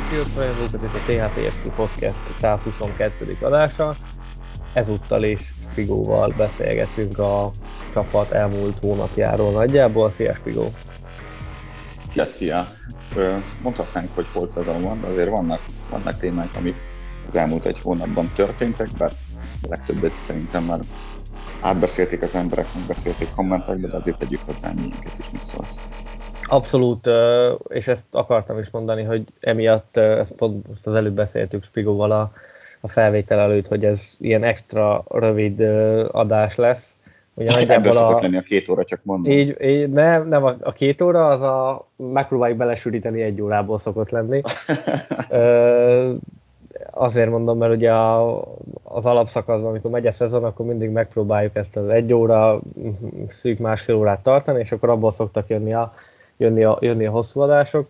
Patriots rajongók, ez itt a THPFC Podcast 122. adása. Ezúttal is Spigóval beszélgetünk a csapat elmúlt hónapjáról nagyjából. Szia Spigó! Szia, szia! Mondhatnánk, hogy holt szezon van, de azért vannak, vannak témák, amik az elmúlt egy hónapban történtek, bár a legtöbbet szerintem már átbeszélték az emberek, megbeszélték kommentekbe, de azért tegyük hozzá milyenket is, mit szólsz. Abszolút, és ezt akartam is mondani, hogy emiatt, ezt pont most az előbb beszéltük Spigóval a, a felvétel előtt, hogy ez ilyen extra rövid adás lesz. Ugye Ebből a, lenni a két óra, csak mondom. Így, így nem, nem a, a két óra, az a megpróbáljuk belesűríteni egy órából szokott lenni. Ö, azért mondom, mert ugye a, az alapszakaszban, amikor megy a szezon, akkor mindig megpróbáljuk ezt az egy óra, szűk másfél órát tartani, és akkor abból szoktak jönni a jönni a, jönni a hosszú adások.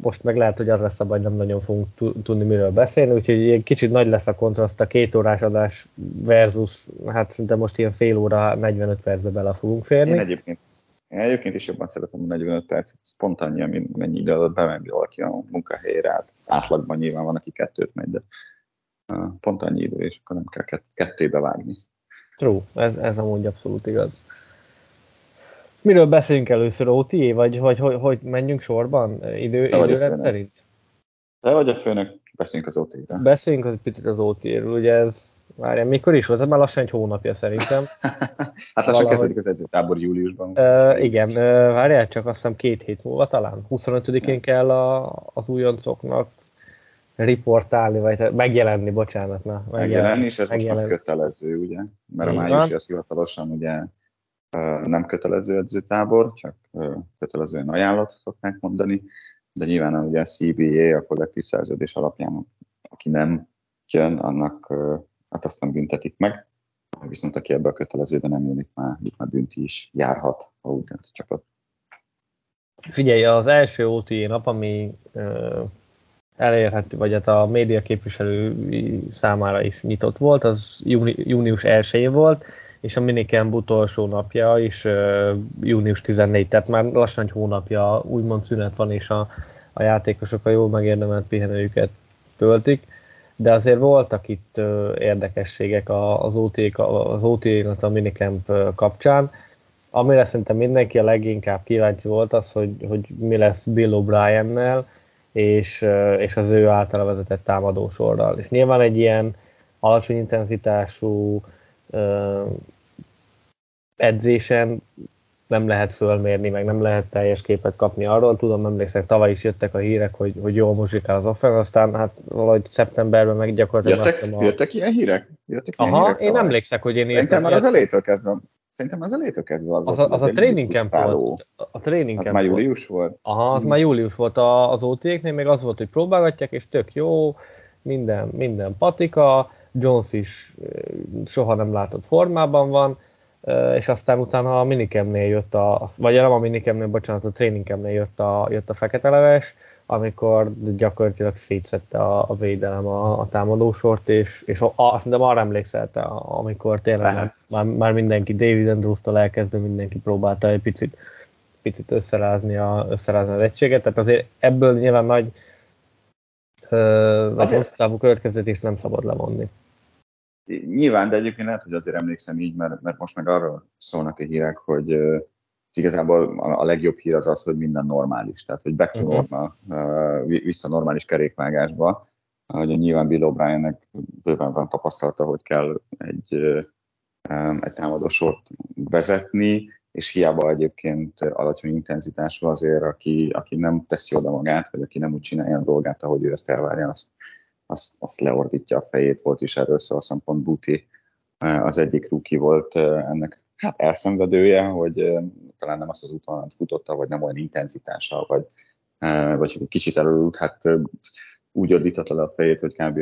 Most meg lehet, hogy az lesz a baj, nem nagyon fogunk tudni miről beszélni, úgyhogy egy kicsit nagy lesz a kontraszt a két órás adás versus, hát szinte most ilyen fél óra, 45 percbe bele fogunk férni. Én egyébként, én egyébként is jobban szeretem a 45 percet, pont annyi, mint mennyi idő alatt bemegy valaki a munkahelyére, hát átlagban nyilván van, aki kettőt megy, de pont annyi idő, és akkor nem kell kettőbe vágni. True, ez, ez amúgy abszolút igaz. Miről beszélünk először, OTA, vagy hogy, hogy, hogy menjünk sorban idő, időrend szerint? Te vagy a főnök, beszéljünk az OTA-ről. Beszéljünk az picit az OTA-ről, ugye ez, várjál, mikor is volt? Ez már lassan egy hónapja szerintem. hát lassan kezdődik az edzőtábor júliusban. Uh, igen, uh, várjál, csak azt hiszem két hét múlva talán. 25-én kell a, az újoncoknak riportálni, vagy megjelenni, bocsánat. Na, megjelenni, megjelenni és ez megjelenni. most már kötelező, ugye? Mert a májusi az hivatalosan ugye nem kötelező edzőtábor, csak kötelezően ajánlott szokták mondani, de nyilván ugye a CBA, a kollektív szerződés alapján, aki nem jön, annak hát azt nem büntetik meg, viszont aki ebbe a kötelezőbe nem jön, itt már, itt már bünti is járhat, ha úgy dönt a csapat. Figyelj, az első OTA nap, ami elérhető, vagy hát a média képviselő számára is nyitott volt, az júni, június 1 volt, és a minicamp utolsó napja is június 14, tehát már lassan egy hónapja úgymond szünet van, és a, a játékosok a jól megérdemelt pihenőjüket töltik, de azért voltak itt uh, érdekességek az OT, az OT a minicamp kapcsán. Amire szerintem mindenki a leginkább kíváncsi volt az, hogy, hogy mi lesz Bill O'Brien-nel, és, és az ő általa vezetett támadósorral. És nyilván egy ilyen alacsony intenzitású, edzésen nem lehet fölmérni, meg nem lehet teljes képet kapni arról. Tudom, emlékszek, tavaly is jöttek a hírek, hogy, hogy jól muzsikál az offen, aztán hát valahogy szeptemberben meg gyakorlatilag... Jöttek, a... jöttek ilyen hírek? Jöttek ilyen Aha, hírek én tavaly? emlékszek, hogy én Szerintem már az elétől kezdve Szerintem az elétől kezdve az, az, a, az a training camp volt. A training hát camp már július volt. Aha, az hmm. már július volt a, az OT-knél, még az volt, hogy próbálgatják, és tök jó, minden, minden patika, Jones is soha nem látott formában van, és aztán utána a minikemnél jött a, vagy nem a minikemnél, bocsánat, a trainingkemnél jött a, jött a fekete leves, amikor gyakorlatilag szétszette a, a védelem a, a támadósort, és, és azt hiszem arra emlékszelte, amikor tényleg már, már mindenki, David Andrews-tól elkezdve mindenki próbálta egy picit, picit összerázni, a, összerázni az egységet, tehát azért ebből nyilván nagy vagy hosszú távú következtetést nem szabad lemondni. Nyilván, de egyébként lehet, hogy azért emlékszem így, mert, mert most meg arról szólnak a hírek, hogy uh, igazából a, a legjobb hír az az, hogy minden normális, tehát hogy back to uh-huh. normal, uh, vissza normális kerékvágásba. Hogy nyilván Bill O'Briennek bőven van tapasztalata, hogy kell egy, um, egy támadósort vezetni, és hiába egyébként alacsony intenzitású azért, aki, aki nem teszi oda magát, vagy aki nem úgy csinálja a dolgát, ahogy ő ezt elvárja, azt, azt, azt leordítja a fejét, volt is erről szó, azt pont Buti az egyik ruki volt ennek hát elszenvedője, hogy talán nem azt az útvonalat futotta, vagy nem olyan intenzitással, vagy vagy csak egy kicsit elolult, hát úgy ordította le a fejét, hogy kb.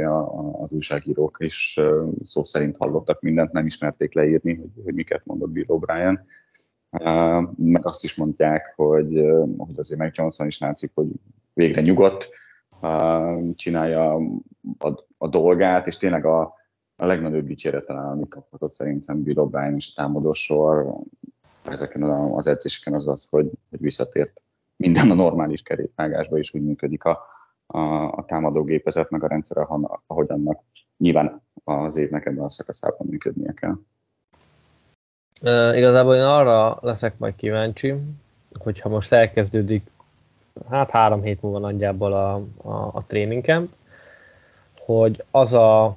az újságírók is szó szerint hallottak mindent, nem ismerték leírni, hogy, hogy miket mondott Bill O'Brien. Meg azt is mondják, hogy, hogy azért meg Johnson is látszik, hogy végre nyugodt, csinálja a, a dolgát, és tényleg a, a legnagyobb dicséret talán, amit kaphatott szerintem Bill O'Brien és a támadósor ezeken az edzéseken az az, hogy, hogy visszatért minden a normális kerékvágásba, és úgy működik a, a, a támadógépezet, meg a rendszer, ahogy annak nyilván az évnek ebben a szakaszában működnie kell. E, igazából én arra leszek majd kíváncsi, hogyha most elkezdődik hát három hét múlva nagyjából a, a, a tréningem, hogy az a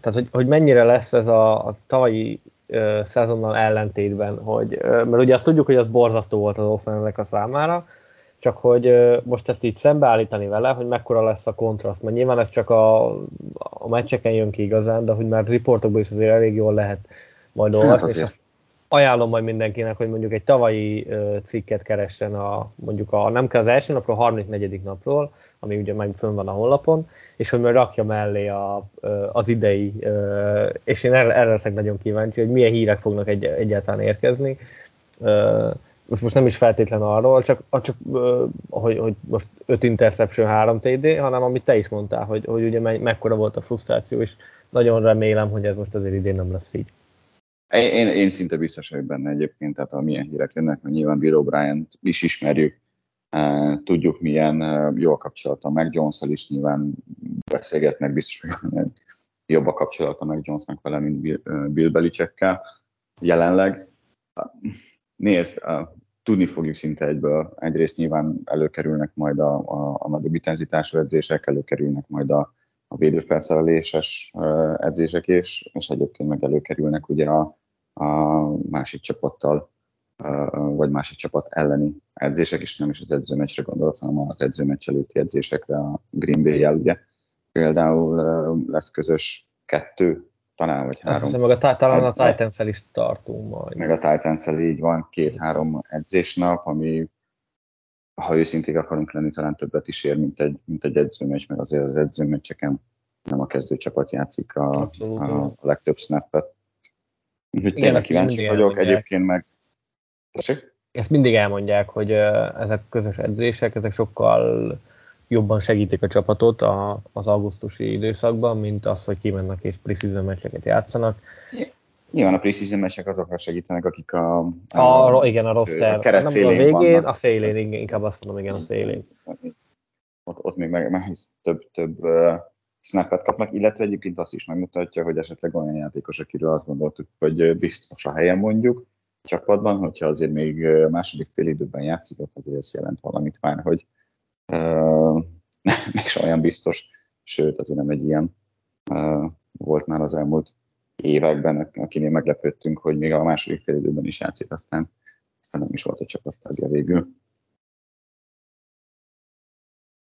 tehát hogy, hogy mennyire lesz ez a, a tavalyi uh, szezonnal ellentétben, hogy, uh, mert ugye azt tudjuk, hogy az borzasztó volt az offense a számára, csak hogy uh, most ezt így szembeállítani vele, hogy mekkora lesz a kontraszt, mert nyilván ez csak a, a meccseken jön ki igazán, de hogy már riportokban is azért elég jól lehet majd olvasni, hát és azt ajánlom majd mindenkinek, hogy mondjuk egy tavalyi cikket keressen a, mondjuk a, nem kell az első napról, a 34. napról, ami ugye meg fönn van a honlapon, és hogy majd rakja mellé a, az idei, és én erre, erre leszek nagyon kíváncsi, hogy milyen hírek fognak egy, egyáltalán érkezni. Most, nem is feltétlen arról, csak, csak hogy, hogy most 5 interception, 3 TD, hanem amit te is mondtál, hogy, hogy ugye me, mekkora volt a frusztráció, és nagyon remélem, hogy ez most azért idén nem lesz így. Én, én szinte biztos vagyok benne egyébként, tehát a milyen hírek jönnek, mert nyilván Bill O'Brien is ismerjük, Tudjuk, milyen jó a kapcsolata meg jones is nyilván beszélgetnek, biztos, hogy jobb a kapcsolata meg Jonesnak vele, mint Bill Belichickkel jelenleg. Nézd, tudni fogjuk szinte egyből. Egyrészt nyilván előkerülnek majd a, a, a nagyobb intenzitású edzések, előkerülnek majd a, a védőfelszereléses edzések is, és egyébként meg előkerülnek ugye a, a másik csapattal vagy másik csapat elleni edzések, és nem is az edzőmeccsre gondolok, hanem az edzőmeccs előtti edzésekre a Green Bay-jel, ugye. Például lesz közös kettő, talán, vagy három. Hiszem, meg a, talán a titans is tartunk majd. Meg a titans így van, két-három edzésnap, ami ha őszinték akarunk lenni, talán többet is ér, mint egy, mint egy edzőmeccs, meg azért az edzőmeccseken nem a kezdőcsapat játszik a, a, a legtöbb snappet. Úgyhogy tényleg kíváncsi vagyok. Egyébként meg Tessék? Ezt mindig elmondják, hogy ezek közös edzések, ezek sokkal jobban segítik a csapatot a, az augusztusi időszakban, mint az, hogy kimennek és preseason meccseket játszanak. Nyilván a preseason meccsek azokra segítenek, akik a... a, a igen, a roster. A keret nem a végén, vannak. a szélén, inkább azt mondom, igen, a szélén. Ott, ott még meg, meg több, több uh, snappet kapnak, illetve egyébként azt is megmutatja, hogy esetleg olyan játékos, akiről azt gondoltuk, hogy biztos a helyen mondjuk, csapatban, hogyha azért még második fél időben játszik, akkor azért ez jelent valamit már, hogy uh, meg olyan biztos, sőt, azért nem egy ilyen uh, volt már az elmúlt években, akinél meglepődtünk, hogy még a második fél időben is játszik, aztán, aztán nem is volt a csapat tagja végül.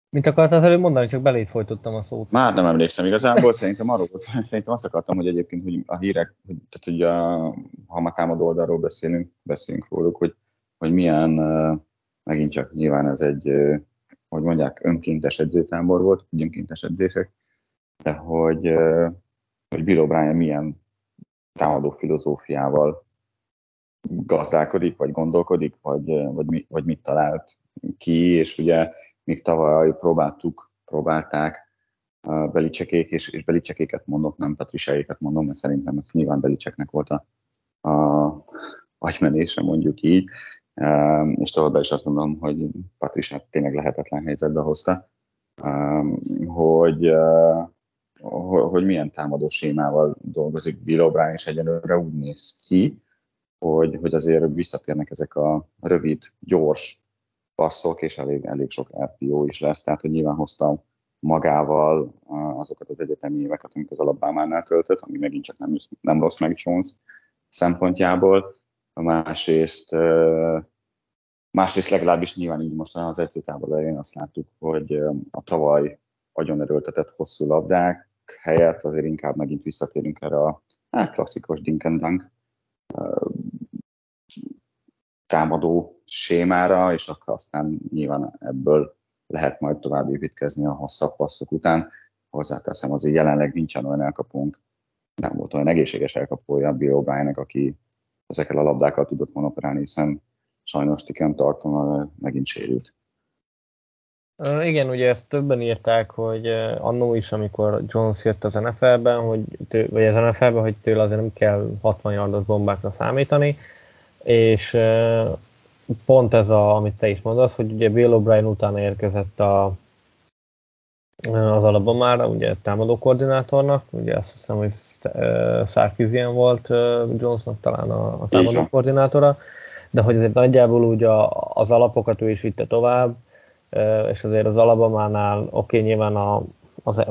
Mit akartál az előbb mondani, csak belét folytottam a szót. Már nem emlékszem igazából, szerintem arról volt, szerintem azt akartam, hogy egyébként hogy a hírek, hogy, tehát hogy a, ha már támadó oldalról beszélünk, beszélünk róluk, hogy, hogy milyen, megint csak nyilván ez egy, hogy mondják, önkéntes edzőtábor volt, önkéntes edzések, de hogy, hogy Bill O'Brien milyen támadó filozófiával gazdálkodik, vagy gondolkodik, vagy, vagy, vagy mit talált ki, és ugye míg tavaly próbáltuk, próbálták belicsekék, és, és belicsekéket mondok, nem patrisáéket mondom, mert szerintem ez nyilván belicseknek volt a, a agymenése, mondjuk így, és továbbá is azt mondom, hogy Patrisát tényleg lehetetlen helyzetbe hozta, hogy, hogy milyen támadó sémával dolgozik Bill O'Brien, és egyenlőre úgy néz ki, hogy, hogy azért visszatérnek ezek a rövid, gyors passzok, és elég, elég sok RPO is lesz, tehát hogy nyilván hoztam magával azokat az egyetemi éveket, amit az Alabama-nál töltött, ami megint csak nem, nem rossz meg Jones szempontjából. Másrészt, másrészt legalábbis nyilván így most az edzőtábor elején azt láttuk, hogy a tavaly agyon erőltetett hosszú labdák helyett azért inkább megint visszatérünk erre a hát, klasszikus dink and dunk támadó sémára, és akkor aztán nyilván ebből lehet majd tovább építkezni a hosszabb passzok után. Hozzáteszem, azért jelenleg nincsen olyan elkapunk, nem volt olyan egészséges elkapója Bill obrien aki ezekkel a labdákkal tudott volna operálni, hiszen sajnos Tiken tartom, megint sérült. Igen, ugye ezt többen írták, hogy annó is, amikor Jones jött az NFL-ben, hogy tő, vagy az NFL-ben, hogy tőle azért nem kell 60 yardos bombákra számítani, és pont ez, a, amit te is mondasz, hogy ugye Bill O'Brien utána érkezett a, az Alabamára, ugye támadó koordinátornak, ugye azt hiszem, hogy Sarkisian volt Jonesnak talán a, a támadó koordinátora, de hogy azért nagyjából ugye az alapokat ő is vitte tovább, és azért az Alabamánál oké, okay, nyilván a, az,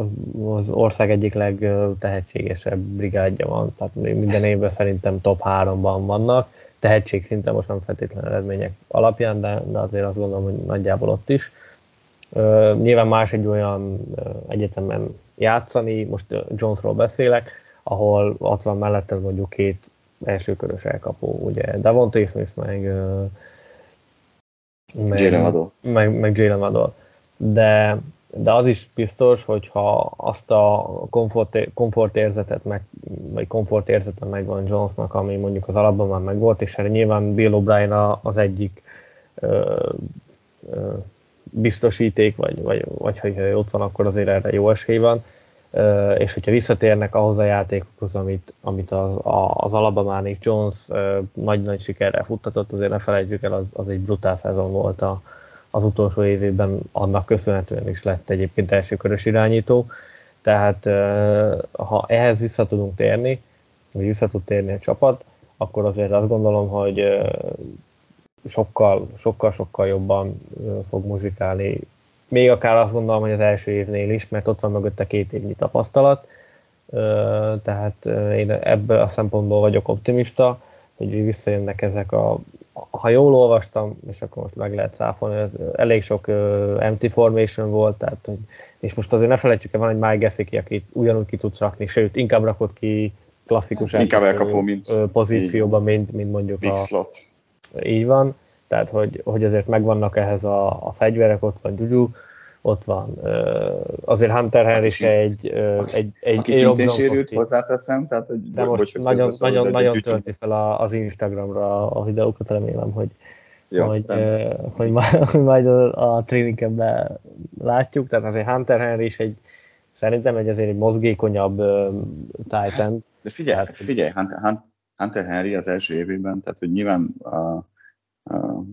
az ország egyik legtehetségesebb brigádja van, tehát minden évben szerintem top 3-ban vannak, tehetség szinten most nem feltétlenül eredmények alapján, de, de azért azt gondolom, hogy nagyjából ott is. Uh, nyilván más egy olyan uh, egyetemen játszani, most Jonesról beszélek, ahol ott van mellette mondjuk két elsőkörös elkapó, ugye Davonte Smith meg uh, meg, Jalen Waddle. Meg, meg Jalen Waddle. De, de az is biztos, hogyha azt a komfort, komfortérzetet, meg, vagy komfortérzete megvan Jonesnak, ami mondjuk az alapban már megvolt, és erre nyilván Bill O'Brien az egyik ö, ö, biztosíték, vagy, vagy, vagy hogyha ott van, akkor azért erre jó esély van és hogyha visszatérnek ahhoz a játékokhoz, amit, amit az, az Alabama Jones nagy-nagy sikerrel futtatott, azért ne felejtjük el, az, az egy brutál szezon volt a, az utolsó évében, annak köszönhetően is lett egyébként elsőkörös irányító, tehát ha ehhez vissza tudunk térni, vagy vissza tud térni a csapat, akkor azért azt gondolom, hogy sokkal, sokkal, sokkal jobban fog muzsikálni még akár azt gondolom, hogy az első évnél is, mert ott van mögötte két évnyi tapasztalat, tehát én ebből a szempontból vagyok optimista, hogy visszajönnek ezek a, ha jól olvastam, és akkor most meg lehet száfolni, elég sok empty formation volt, tehát, és most azért ne felejtjük el, van egy Mike Gesicki, akit ugyanúgy ki tudsz rakni, sőt, inkább rakott ki klasszikus inkább elkapó, mint pozícióban, mint, mint mondjuk a... Slot. Így van tehát hogy, hogy azért megvannak ehhez a, a fegyverek, ott van Gyugyú, ott van azért Hunter Henry is egy, egy, egy, aki egy szintén sérült, hozzáteszem, tehát hogy de most bocs, nagyon, nagyon, nagyon tölti fel az Instagramra a videókat, remélem, hogy jó, hogy, uh, hogy, majd, hogy majd a, a tréningekben látjuk, tehát azért Hunter Henry is egy, szerintem egy azért egy mozgékonyabb uh, Titan. De figyelj, tehát, figyelj Hunter, Hunter Henry az első évében, tehát hogy nyilván uh,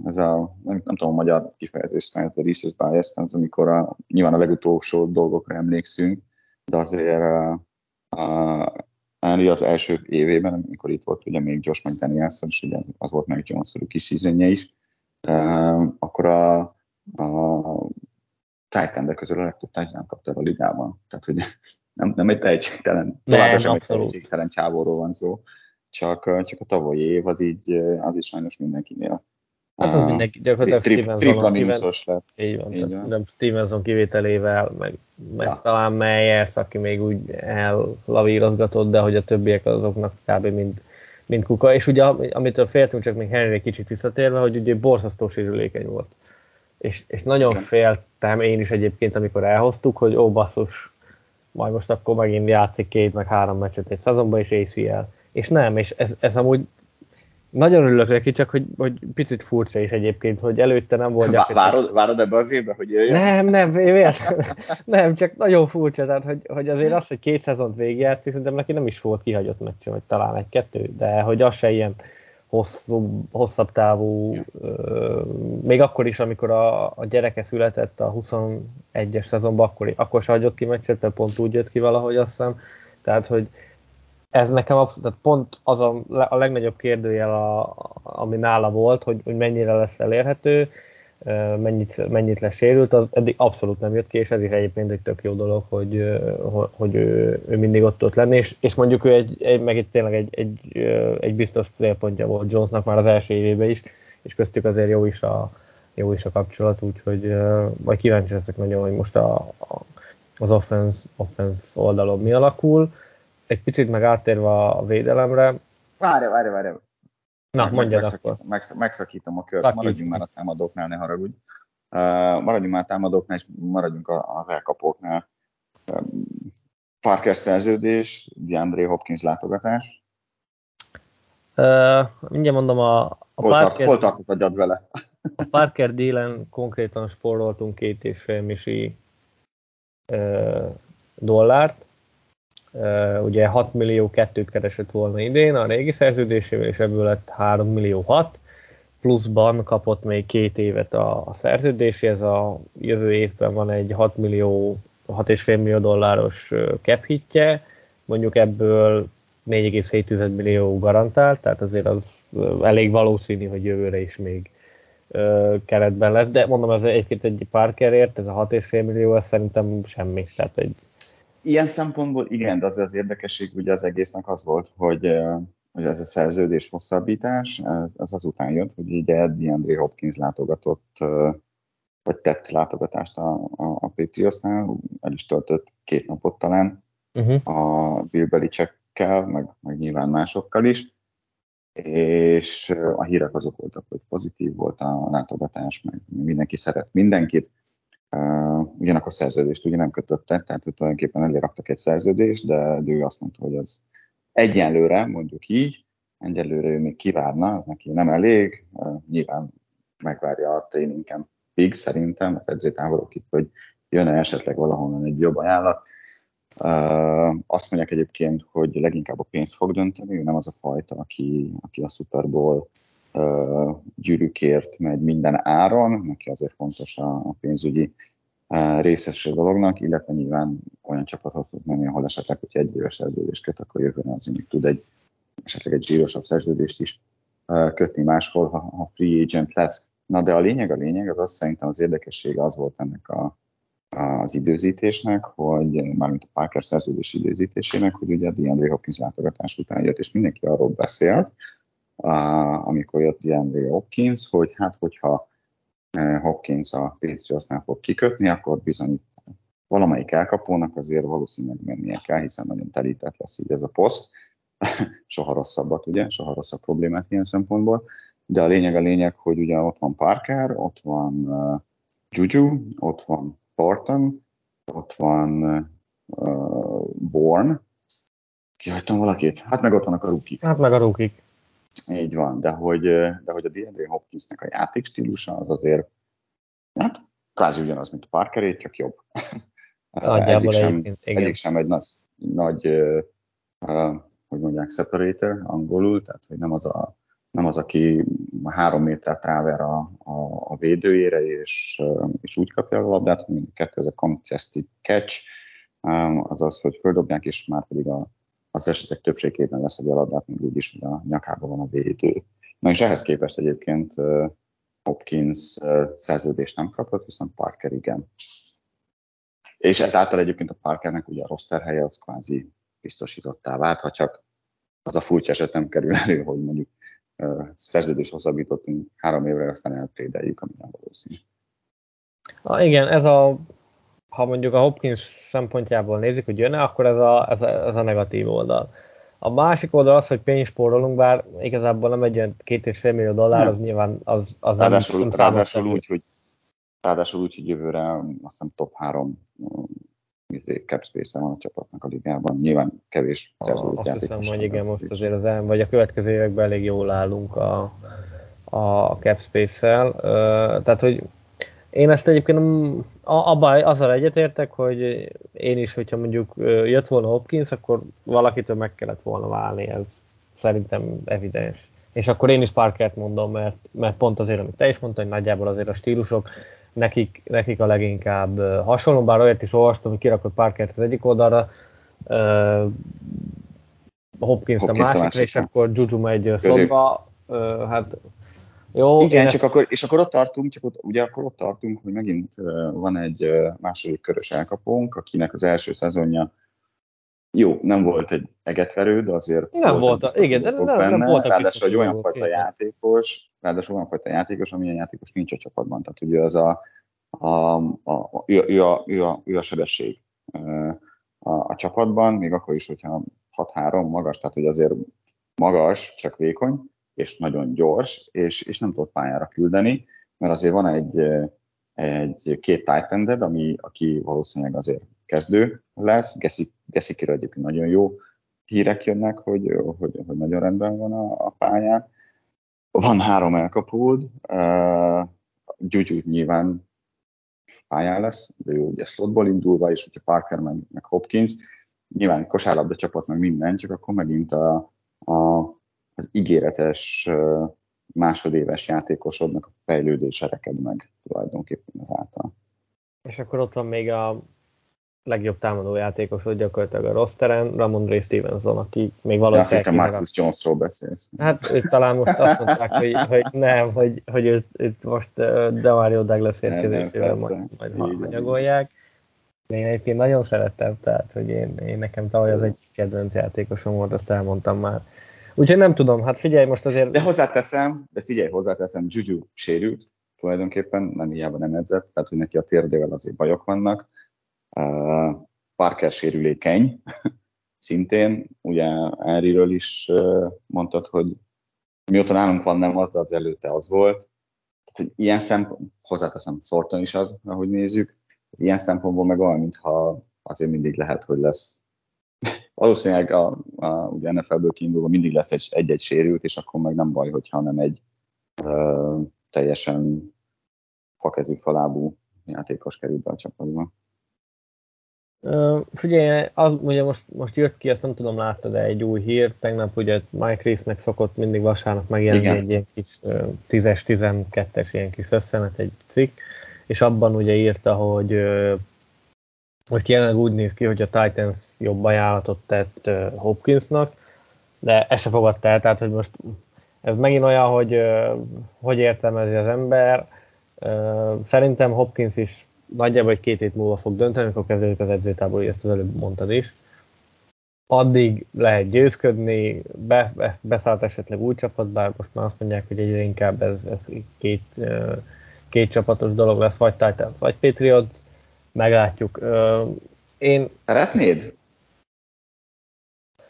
ez a, nem, nem tudom a magyar kifejezést, mert a Reese's Bias, az amikor a, nyilván a legutolsó dolgokra emlékszünk, de azért a, a Henry az első évében, amikor itt volt ugye még Josh McDaniels, és ugye az volt meg Jones kis szízenje is, akkor a, a titan közül a legtöbb titan kapta a ligában. Tehát, hogy nem, nem egy tehetségtelen, továbbra sem egy tehetségtelen csávóról van szó, csak, csak a tavalyi év az így, az is sajnos mindenkinél Hát az mindenki, gyakorlatilag tri, Stevenson, mínuszos lett. Így van, így van. Nem Stevenson kivételével, meg, meg ja. talán Meyers, aki még úgy ellavírozgatott, de hogy a többiek azoknak kb. mind, mind kuka. És ugye amitől féltünk, csak még Henry kicsit visszatérve, hogy ugye borzasztó sérülékeny volt. És, és nagyon féltem én is egyébként, amikor elhoztuk, hogy ó basszus, majd most akkor megint játszik két, meg három meccset egy szezonban, és ACL. És nem, és ez, ez amúgy nagyon örülök neki, csak hogy, hogy picit furcsa is egyébként, hogy előtte nem volt Vá- Várod, várod ebbe az évbe, hogy jöjjön? Nem, nem, nem, csak nagyon furcsa, tehát hogy, hogy azért az, hogy két szezont végigjátszik, szerintem neki nem is volt kihagyott meccs, vagy talán egy-kettő, de hogy az se ilyen hosszú, hosszabb távú, ö, még akkor is, amikor a, a gyereke született a 21-es szezonban, akkor, akkor se hagyott ki meccset, de pont úgy jött ki valahogy azt hiszem, tehát hogy ez nekem abszolút, tehát pont az a, a legnagyobb kérdőjel, a, ami nála volt, hogy, hogy mennyire lesz elérhető, mennyit, mennyit lesz sérült, az eddig abszolút nem jött ki, és ez is egyébként egy tök jó dolog, hogy, hogy ő, ő mindig ott ott lenni, és, és mondjuk ő egy, egy meg egy, tényleg egy, egy, egy biztos célpontja volt Jonesnak már az első évében is, és köztük azért jó is a, jó is a kapcsolat, úgyhogy majd kíváncsi leszek nagyon, hogy most a, a, az offense, offense oldalon mi alakul egy picit meg áttérve a védelemre. Várj, várj, várj. Na, mondjad megszakítom, akkor. Megsz, megszakítom a kört, Szakíts maradjunk már a támadóknál, ne haragudj. Uh, maradjunk már a támadóknál, és maradjunk a- az elkapóknál. Um, Parker szerződés, DeAndre Hopkins látogatás. Uh, mindjárt mondom, a, a Hol, tart, Parker, hol tart az agyad vele? a Parker délen konkrétan spóroltunk két és fél misi uh, dollárt. Ugye 6 millió kettőt keresett volna idén a régi szerződésével, és ebből lett 3 millió 6 pluszban kapott még két évet a, a szerződéséhez, a jövő évben van egy 6 millió, 6,5 millió dolláros cap hitje, mondjuk ebből 4,7 millió garantált, tehát azért az elég valószínű, hogy jövőre is még keretben lesz, de mondom, ez egyébként egy Parkerért, ez a 6,5 millió, ez szerintem semmi, tehát egy Ilyen szempontból igen, de az az érdekesség ugye az egésznek az volt, hogy, hogy ez a szerződés hosszabbítás, ez, ez azután jött, hogy ugye DeAndre Hopkins látogatott, vagy tett látogatást a, a, a Patriotsnál, el is töltött két napot talán uh-huh. a Bill Belichickkel, meg, meg nyilván másokkal is, és a hírek azok voltak, hogy pozitív volt a látogatás, meg mindenki szeret mindenkit, Uh, ugyanakkor szerződést ugye nem kötöttek, tehát hogy tulajdonképpen elé raktak egy szerződést, de ő azt mondta, hogy az egyenlőre, mondjuk így, egyelőre ő még kivárna, az neki nem elég, nyilván megvárja a tréningen pig szerintem, a edzőtáborok itt, hogy jön-e esetleg valahonnan egy jobb ajánlat. Uh, azt mondják egyébként, hogy leginkább a pénzt fog dönteni, ő nem az a fajta, aki, aki a Super gyűrűkért megy minden áron, neki azért fontos a, pénzügyi részesség dolognak, illetve nyilván olyan csapathoz tud menni, ahol esetleg, hogyha egy éves szerződést köt, akkor jövőre az még tud egy esetleg egy zsírosabb szerződést is kötni máshol, ha, ha free agent lesz. Na de a lényeg, a lényeg, az azt szerintem az érdekessége az volt ennek a, az időzítésnek, hogy mármint a Parker szerződés időzítésének, hogy ugye a DeAndre Hopkins látogatás után jött, és mindenki arról beszélt, amikor jött DeAndre Hopkins, hogy hát hogyha uh, Hopkins a Patriotsnál fog kikötni, akkor bizony valamelyik elkapónak azért valószínűleg mennie kell, hiszen nagyon telített lesz így ez a poszt. soha rosszabbat, ugye, soha rosszabb problémát ilyen szempontból. De a lényeg a lényeg, hogy ugye ott van Parker, ott van uh, Juju, ott van Thornton, ott van uh, Bourne, kihagytam valakit? Hát meg ott vannak a rukik. Hát meg a rúkik. Így van, de hogy, de hogy a DeAndre Hopkinsnek a játékstílusa az azért hát, kvázi ugyanaz, mint a Parkeré, csak jobb. Nagyjából egyik, sem, igen. sem egy nagy, nagy uh, hogy mondják, separator angolul, tehát hogy nem az, a, nem az aki három métert ráver a, a, a védőjére, és, és úgy kapja a labdát, mint kettő, ez a contested catch, um, az az, hogy földobják, és már pedig a, az esetek többségében lesz egy labdát, még úgyis, hogy a nyakában van a védő. Na és ehhez képest egyébként Hopkins szerződést nem kapott, viszont Parker igen. És ezáltal egyébként a Parkernek ugye a roster helye az kvázi biztosítottá vált, ha csak az a furcsa eset nem kerül elő, hogy mondjuk szerződést hosszabbítottunk három évre, aztán eltrédeljük, ami nem valószínű. Ah, igen, ez a, ha mondjuk a Hopkins szempontjából nézik, hogy jön akkor ez a, ez, a, ez a negatív oldal. A másik oldal az, hogy pénzt spórolunk, bár igazából nem egy olyan két és fél millió dollár, az nyilván az, az ráadásul, nem, nem ráadásul úgy, hogy ráadásul úgy, hogy jövőre azt hiszem top három izé, cap space van a csapatnak a ligában. Nyilván kevés Ah, Azt hiszem, hogy igen, most azért az el, vagy a következő években elég jól állunk a, a cap space-szel. Tehát, hogy én ezt egyébként abban azzal egyetértek, hogy én is, hogyha mondjuk jött volna Hopkins, akkor valakitől meg kellett volna válni, ez szerintem evidens. És akkor én is Parkert mondom, mert, mert pont azért, amit te is mondtad, hogy nagyjából azért a stílusok nekik, nekik a leginkább hasonló, bár olyat is olvastam, hogy kirakott Parkert az egyik oldalra, uh, Hopkins, Hopkins a másikra, és akkor Juju megy szobba, uh, hát jó, Igen, csak ezt... akkor, és akkor ott tartunk, csak ott, ugye akkor ott tartunk, hogy megint van egy második körös elkapónk, akinek az első szezonja jó, nem volt egy egetverő, de azért nem volt, a, igen, de nem, benne. nem volt Ráadásul egy olyan fajta játékos, ráadásul olyan fajta játékos, amilyen játékos nincs a csapatban. Tehát ugye az a, a, a, a, ő, ő, a, ő, a, ő a sebesség a, a csapatban, még akkor is, hogyha 6-3 magas, tehát hogy azért magas, csak vékony, és nagyon gyors, és, és nem tudott pályára küldeni, mert azért van egy, egy két tight ami, aki valószínűleg azért kezdő lesz, Gessikiről egyébként nagyon jó hírek jönnek, hogy, hogy, hogy nagyon rendben van a, a pályán. Van három elkapód, uh, Juju nyilván pályán lesz, de ő ugye slotból indulva, és hogyha Parker meg, meg Hopkins, nyilván kosárlabda csapat meg minden, csak akkor megint a, a, az ígéretes másodéves játékosodnak a fejlődése reked meg tulajdonképpen azáltal. És akkor ott van még a legjobb támadó játékos, hogy gyakorlatilag a rosteren, Ramon Ray Stevenson, aki még valahogy... Ja, azt Marcus Jonesról beszélsz. Hát őt talán most azt mondták, hogy, hogy nem, hogy, hogy őt, őt most Demario Douglas érkezésével majd, majd hanyagolják. Én egyébként nagyon szerettem, tehát hogy én, én nekem tavaly az egy kedvenc játékosom volt, azt elmondtam már. Úgyhogy nem tudom, hát figyelj most azért... De hozzáteszem, de figyelj, hozzáteszem, Juju sérült, tulajdonképpen nem hiába nem edzett, tehát hogy neki a térdével azért bajok vannak. Parker sérülékeny, szintén, ugye Henryről is mondtad, hogy mióta nálunk van nem az, de az előtte az volt. Tehát, ilyen szempont, hozzáteszem, Thornton is az, ahogy nézzük, ilyen szempontból meg olyan, mintha azért mindig lehet, hogy lesz valószínűleg a, a, ugye NFL-ből kiindulva mindig lesz egy, egy-egy sérült, és akkor meg nem baj, hogyha nem egy uh, teljesen fakezű falábú játékos kerül be a csapatba. Uh, figyelj, az ugye most, most jött ki, ezt nem tudom, látta, de egy új hír. Tegnap ugye Mike Reese-nek szokott mindig vasárnap megjelenni Igen. egy ilyen kis uh, 10-12-es ilyen kis összenet, egy cikk, és abban ugye írta, hogy uh, hogy jelenleg úgy néz ki, hogy a Titans jobb ajánlatot tett Hopkinsnak, de ezt se fogadta el, tehát hogy most ez megint olyan, hogy hogy értelmezi az ember. Szerintem Hopkins is nagyjából egy két hét múlva fog dönteni, amikor kezdődik az edzőtábor, ezt az előbb mondtad is. Addig lehet győzködni, be, be, beszállt esetleg új csapat, bár most már azt mondják, hogy egyre inkább ez, ez két, két csapatos dolog lesz, vagy Titans, vagy Patriots, meglátjuk. Én... Szeretnéd?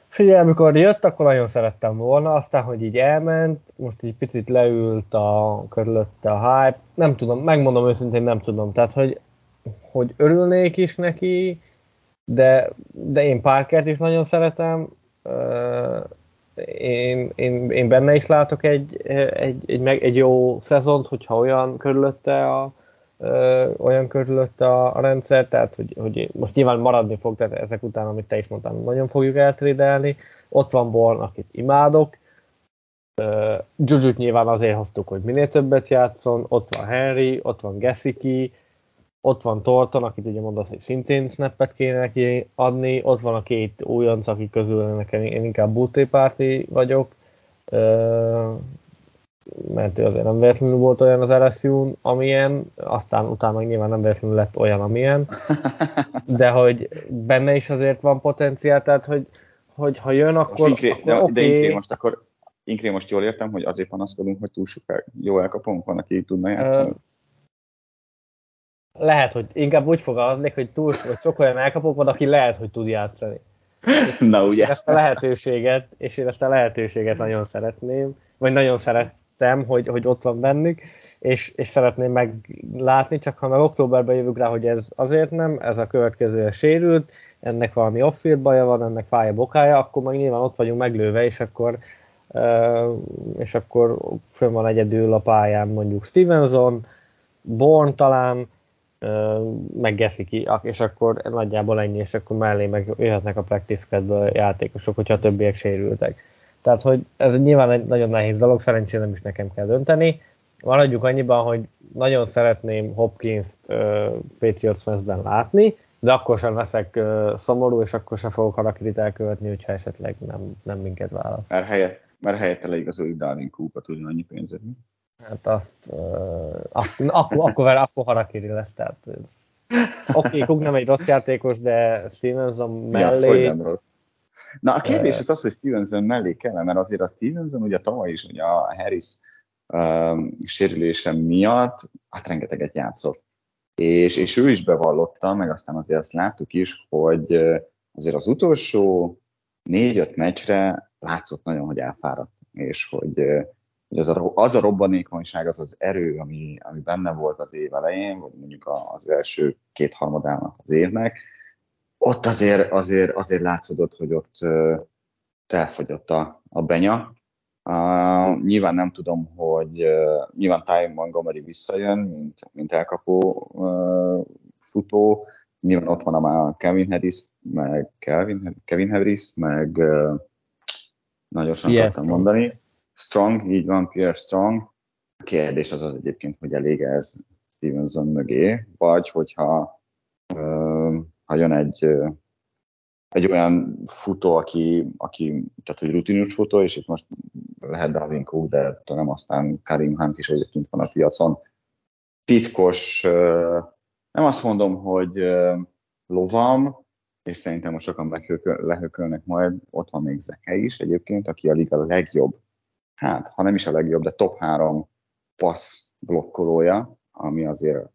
Figyelj, amikor jött, akkor nagyon szerettem volna, aztán, hogy így elment, most egy picit leült a körülötte a hype, nem tudom, megmondom őszintén, nem tudom, tehát, hogy hogy örülnék is neki, de, de én Parkert is nagyon szeretem. Én, én, én benne is látok egy, egy, egy, egy, egy jó szezont, hogyha olyan körülötte a, olyan körülötte a, a rendszer, tehát hogy, hogy most nyilván maradni fog, tehát ezek után, amit te is mondtál, nagyon fogjuk eltrédelni. Ott van Born, akit imádok, Uh, Jujut nyilván azért hoztuk, hogy minél többet játszon, ott van Henry, ott van Gesicki, ott van Torton, akit ugye mondasz, hogy szintén snappet kéne neki adni, ott van a két újonc, akik közül nekem én inkább bútépárti vagyok, mert ő azért nem véletlenül volt olyan az LSU-n, amilyen, aztán utána nyilván nem véletlenül lett olyan, amilyen, de hogy benne is azért van potenciál, tehát hogy, hogy ha jön, akkor, inkré, akkor de, okay. de inkré most akkor Inkré most jól értem, hogy azért panaszkodunk, hogy túl sok jó elkapunk van, aki tudna játszani. Uh, lehet, hogy inkább úgy fogalmaznék, hogy túl hogy sok olyan elkapok van, aki lehet, hogy tud játszani. Na ugye. Ezt a lehetőséget, és én ezt a lehetőséget nagyon szeretném, vagy nagyon szerettem, hogy, hogy ott van bennük, és, és szeretném meglátni, csak ha meg októberben jövök rá, hogy ez azért nem, ez a következő sérült, ennek valami off baja van, ennek fáj a bokája, akkor meg nyilván ott vagyunk meglőve, és akkor és akkor fönn van egyedül a pályán mondjuk Stevenson, Born talán, meggeszi ki, és akkor nagyjából ennyi, és akkor mellé meg jöhetnek a practice játékosok, hogyha a többiek sérültek. Tehát, hogy ez nyilván egy nagyon nehéz dolog, szerencsére nem is nekem kell dönteni. Maradjuk annyiban, hogy nagyon szeretném Hopkins uh, Patriots mezben látni, de akkor sem leszek uh, szomorú, és akkor sem fogok harakirit elkövetni, hogyha esetleg nem, nem minket választ. Mert, helyett, mert helyette leigazoljuk Darwin Cook-ot annyi pénzért. Hát azt, uh, akkor, akkor, akkor, akkor harakiri lesz, tehát oké, okay, Cook nem egy rossz játékos, de Stevenson mellé... Ja, nem rossz. Na a kérdés az az, hogy Stevenson mellé kell, mert azért a Stevenson ugye tavaly is ugye a Harris um, sérülése miatt hát rengeteget játszott. És, és ő is bevallotta, meg aztán azért azt láttuk is, hogy azért az utolsó négy-öt meccsre látszott nagyon, hogy elfáradt. és hogy, hogy az, a, az a robbanékonyság, az az erő, ami, ami benne volt az év elején, vagy mondjuk az első két harmadának az évnek, ott azért, azért, azért látszódott, hogy ott elfogyott a, a benya. Uh, nyilván nem tudom, hogy uh, nyilván Ty Montgomery visszajön, mint, mint elkapó uh, futó, nyilván ott van a Kevin Harris, meg Kevin, Kevin Harris, meg uh, nagyon sokat akartam mondani. Strong, így van, Pierre Strong. A kérdés az az egyébként, hogy elég ez Stevenson mögé, vagy hogyha uh, ha jön egy, egy olyan futó, aki, aki tehát hogy rutinus futó, és itt most lehet Dalvin Cook, de nem aztán Karim Hunt is egyébként van a piacon. Titkos, nem azt mondom, hogy lovam, és szerintem most sokan lehökölnek majd, ott van még Zeke is egyébként, aki a liga legjobb, hát ha nem is a legjobb, de top három passz blokkolója, ami azért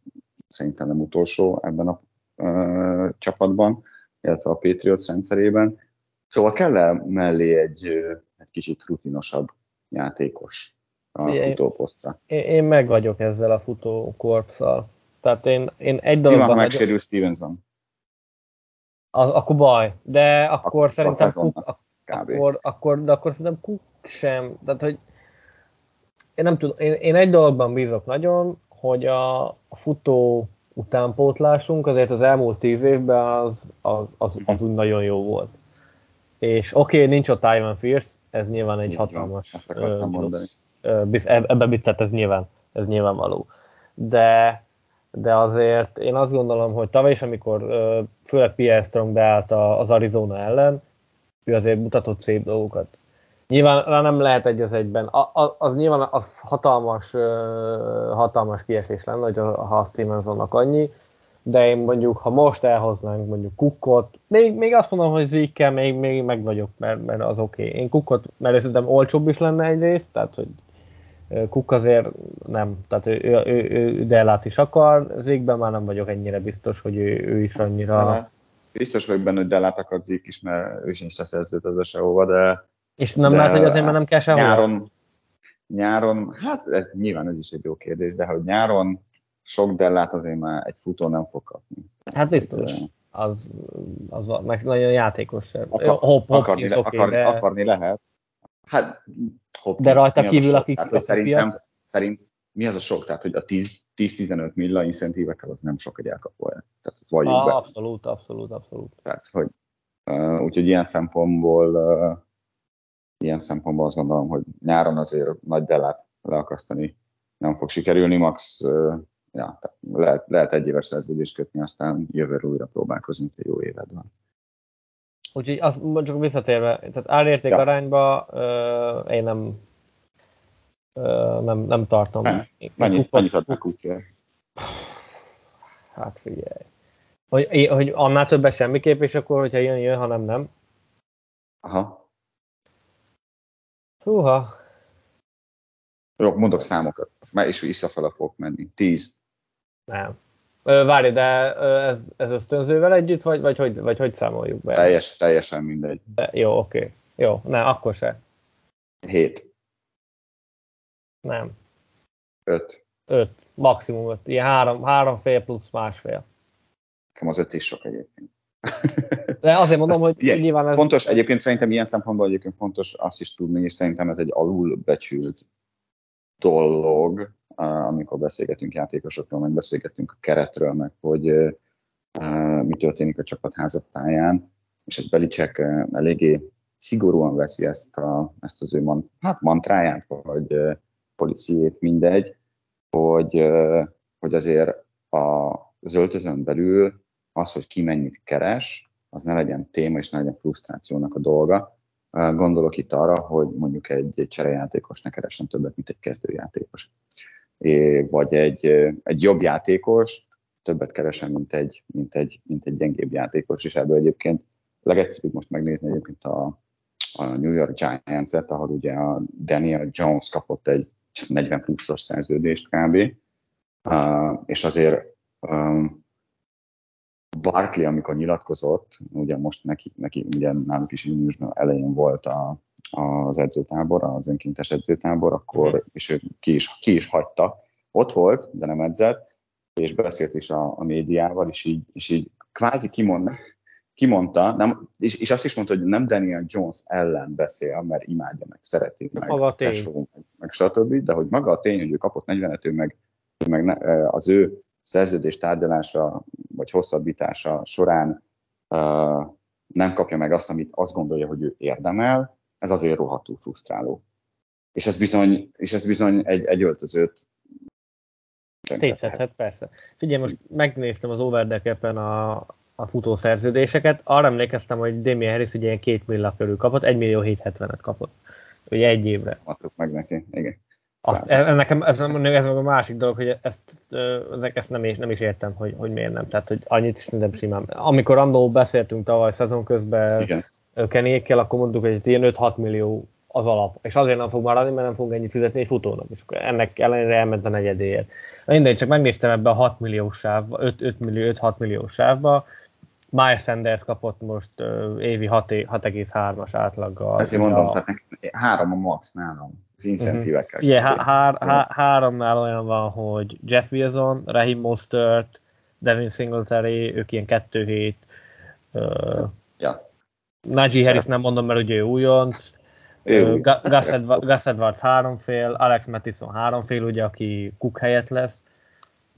szerintem nem utolsó ebben a csapatban, illetve a Patriots rendszerében. Szóval kell -e mellé egy, egy kicsit rutinosabb játékos a futóposztra? Én, én meg vagyok ezzel a futókorpszal. Tehát én, én egy dologban... Mi van, ha megsérül Stevenson? Az, akkor baj, de akkor, akkor szerintem Cook, akkor, akkor, de akkor szerintem Cook sem, tehát hogy én nem tudom, én, én egy dologban bízok nagyon, hogy a, a futó utánpótlásunk azért az elmúlt tíz évben az, az, az, az úgy nagyon jó volt. És oké, okay, nincs ott Ivan Fierce, ez nyilván egy hatalmas ebben biztos, ez nyilván, ez nyilvánvaló. De, de azért én azt gondolom, hogy tavaly is, amikor főleg Pierre Strong beállt az Arizona ellen, ő azért mutatott szép dolgokat. Nyilván rá nem lehet egy az egyben. A, a, az nyilván az hatalmas, hatalmas kiesés lenne, hogy a, ha a Stevensonnak annyi, de én mondjuk, ha most elhoznánk mondjuk kukkot, még, még azt mondom, hogy zikkel még, még meg vagyok, mert, mert az oké. Okay. Én kukkot, mert szerintem olcsóbb is lenne egyrészt, tehát hogy Kuk azért nem, tehát ő, ő, ő, ő Dellát is akar, Zékben már nem vagyok ennyire biztos, hogy ő, ő is annyira... Biztos vagyok benne, hogy Dellát akar Zék is, mert ő az sehova, de és nem lehet, hogy azért, mert nem kell sehol? Nyáron, nyáron, hát ez, nyilván ez is egy jó kérdés, de hogy nyáron sok dellát azért már egy futó nem fog kapni. Hát biztos. Az, az, az meg nagyon játékos. Akar, hop, hop, akarni, le, okay, akarni, de... akarni lehet. Hát, hop, de rajta kívül, akik tehát, szerintem, szerint mi az a sok? Tehát, hogy a 10-15 milla incentívekkel az nem sok egy elkapója. Tehát az ah, be. Abszolút, abszolút, abszolút. Tehát, hogy uh, úgyhogy ilyen szempontból uh, ilyen szempontból azt gondolom, hogy nyáron azért nagy delát leakasztani nem fog sikerülni, max ja, lehet, lehet egy éves szerződést kötni, aztán jövőre újra próbálkozni, hogy jó éved van. Úgyhogy azt csak visszatérve, tehát árérték ja. arányba uh, én nem, uh, nem, nem tartom. Ne, mennyit, mennyit adnak úgy Hát figyelj. Hogy, hogy annál többet semmiképp, és akkor, hogyha jön, jön, ha nem, nem. Aha. Húha. Jó, mondok számokat. Már is visszafele fog menni. Tíz. Nem. Várj, de ez, ez ösztönzővel együtt, vagy, vagy, hogy, vagy hogy számoljuk be? Teljes, teljesen mindegy. De, jó, oké. Okay. Jó, ne, akkor se. Hét. Nem. Öt. Öt. Maximum öt. Ilyen három, három fél plusz másfél. Nekem az öt is sok egyébként. De azért mondom, hogy ilyen, nyilván ez... Fontos, egyébként szerintem ilyen szempontból egyébként fontos azt is tudni, és szerintem ez egy alulbecsült dolog, amikor beszélgetünk játékosokról, meg beszélgetünk a keretről, meg hogy mi történik a csapat házatáján, és egy Belicek eléggé szigorúan veszi ezt, a, ezt az ő man, hát mantráját, vagy policiét, mindegy, hogy, hogy azért a, az öltözön belül az, hogy ki mennyit keres, az ne legyen téma és ne legyen frusztrációnak a dolga. Gondolok itt arra, hogy mondjuk egy, egy cserejátékos ne keressen többet, mint egy kezdőjátékos. É, vagy egy, egy jobb játékos többet keresen, mint egy, mint, egy, mint egy gyengébb játékos, és ebből egyébként legegyszerűbb most megnézni egyébként a, a New York Giants-et, ahol ugye a Daniel Jones kapott egy 40 pluszos szerződést kb. Uh, és azért um, Barkley, amikor nyilatkozott, ugye most neki, neki ugye náluk is júniusban elején volt a, az edzőtábor, az önkéntes edzőtábor, akkor, uh-huh. és ő ki is, ki is hagyta. Ott volt, de nem edzett, és beszélt is a, a médiával, és így, és így kvázi kimond, kimondta, nem, és, és azt is mondta, hogy nem Daniel Jones ellen beszél, mert imádja meg, szereti meg, maga. Tesó, meg, meg stb., de hogy maga a tény, hogy ő kapott 40 ő meg, meg ne, az ő szerződés tárgyalása vagy hosszabbítása során nem kapja meg azt, amit azt gondolja, hogy ő érdemel, ez azért rohadtul frusztráló. És ez bizony, és ez bizony egy, egy öltözőt Szétszedhet, persze. Figyelj, most megnéztem az Overdeck-en a, a futószerződéseket, arra emlékeztem, hogy Damien Harris ugye ilyen két millió körül kapott, 1 millió 770-et kapott. Ugye egy évre. Adtuk meg neki, igen. Azt, ez, nekem ez, ez meg a másik dolog, hogy ezt, ezt nem, is, nem is értem, hogy, hogy miért nem. Tehát, hogy annyit is nem simán. Amikor Andó beszéltünk tavaly szezon közben Kenékkel, akkor mondtuk, hogy ilyen 5-6 millió az alap. És azért nem fog maradni, mert nem fog ennyit fizetni egy futónak. És ennek ellenére elment a negyedéért. Mindegy, csak megnéztem ebbe a 6 milliós sávba, 5, 5 millió, 5-6 milliós sávba, Miles Sanders kapott most uh, évi 6,3-as átlaggal. Ezért mondom, a... tehát három a max nálam az incentívekkel. Uh-huh. Yeah, há- há- háromnál olyan van, hogy Jeff Wilson, Raheem Mostert, Devin Singletary, ők ilyen 2 hét. Uh, ja. Najee Harris nem mondom, mert ugye ő újonc. Uh, Gus, Edwards, Gus Edwards háromfél, Alex Mattison háromfél, ugye, aki Cook helyett lesz.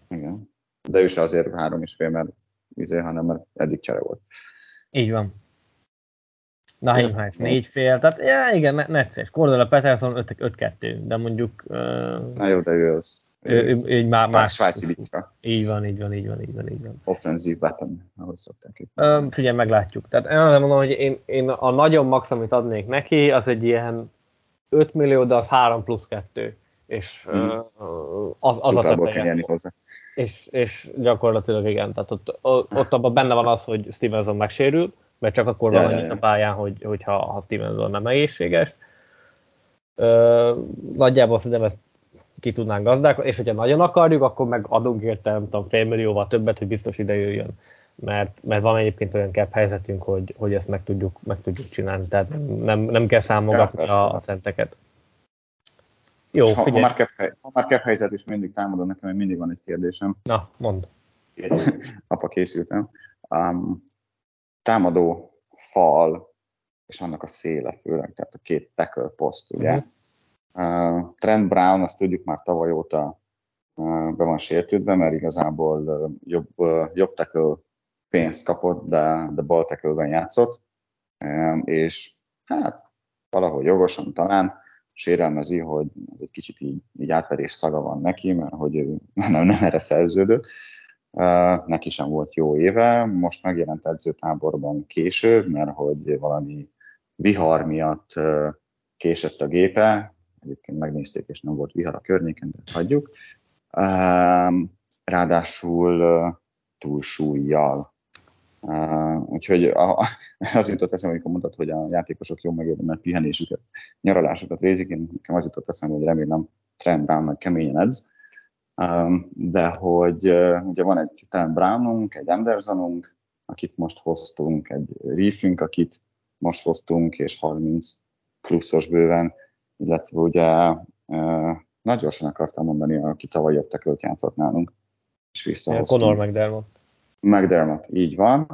Igen. De ő se azért három és fél, mert izé, hanem mert eddig csere volt. Így van. Naheem Hines négy fél, tehát ja, igen, necces. Cordella Peterson 5-2, de mondjuk... Uh, Na jó, de ő az... Ő, ő, ő, már más. Svájci bicka. Így van, így van, így van, így van, így van. Offensive weapon, ahogy szokták itt. Um, figyelj, meglátjuk. Tehát én azt mondom, hogy én, én a nagyon max, amit adnék neki, az egy ilyen 5 millió, de az 3 plusz 2. És uh, az, az a teteje. hozzá. És, és gyakorlatilag igen, tehát ott, ott abban benne van az, hogy Stevenson megsérül, mert csak akkor van annyit a pályán, hogy, hogyha ha Stevenson nem egészséges. Ö, nagyjából szerintem ezt ki tudnánk gazdálkodni, és hogyha nagyon akarjuk, akkor meg adunk érte, nem tudom, félmillióval többet, hogy biztos ide jöjjön. Mert, mert van egyébként olyan cap helyzetünk, hogy, hogy ezt meg tudjuk, meg tudjuk csinálni, tehát nem, nem kell számogatni ja, a, a centeket. Jó, ha, ha, már cap, ha már cap helyzet is mindig támadom, nekem mindig van egy kérdésem. Na, mond. Apa készültem. Um, támadó fal, és annak a széle főleg, tehát a két tackle poszt, ugye. Uh-huh. Uh, Trent Brown, azt tudjuk már tavaly óta uh, be van sértődve, mert igazából uh, jobb, uh, jobb tackle pénzt kapott, de, de bal tackle játszott, um, és hát valahogy jogosan talán sérelmezi, hogy egy kicsit így, így átverés szaga van neki, mert hogy ő nem, nem erre szerződött. Neki sem volt jó éve, most megjelent edzőtáborban később, mert hogy valami vihar miatt késett a gépe, egyébként megnézték, és nem volt vihar a környéken, de hagyjuk. Ráadásul túlsúlyjal. Úgyhogy az jutott eszembe, amikor mondtad, hogy a játékosok jó mert pihenésüket, nyaralásukat végzik, én nekem az jutott eszembe, hogy remélem Trent meg keményen edz, de hogy ugye van egy Trent Brownunk, egy Andersonunk, akit most hoztunk, egy Reefünk, akit most hoztunk, és 30 pluszos bőven, illetve ugye nagy gyorsan akartam mondani, aki tavaly jobb tekölt játszott nálunk, és visszahoztunk. Conor McDermott. McDermott, így van.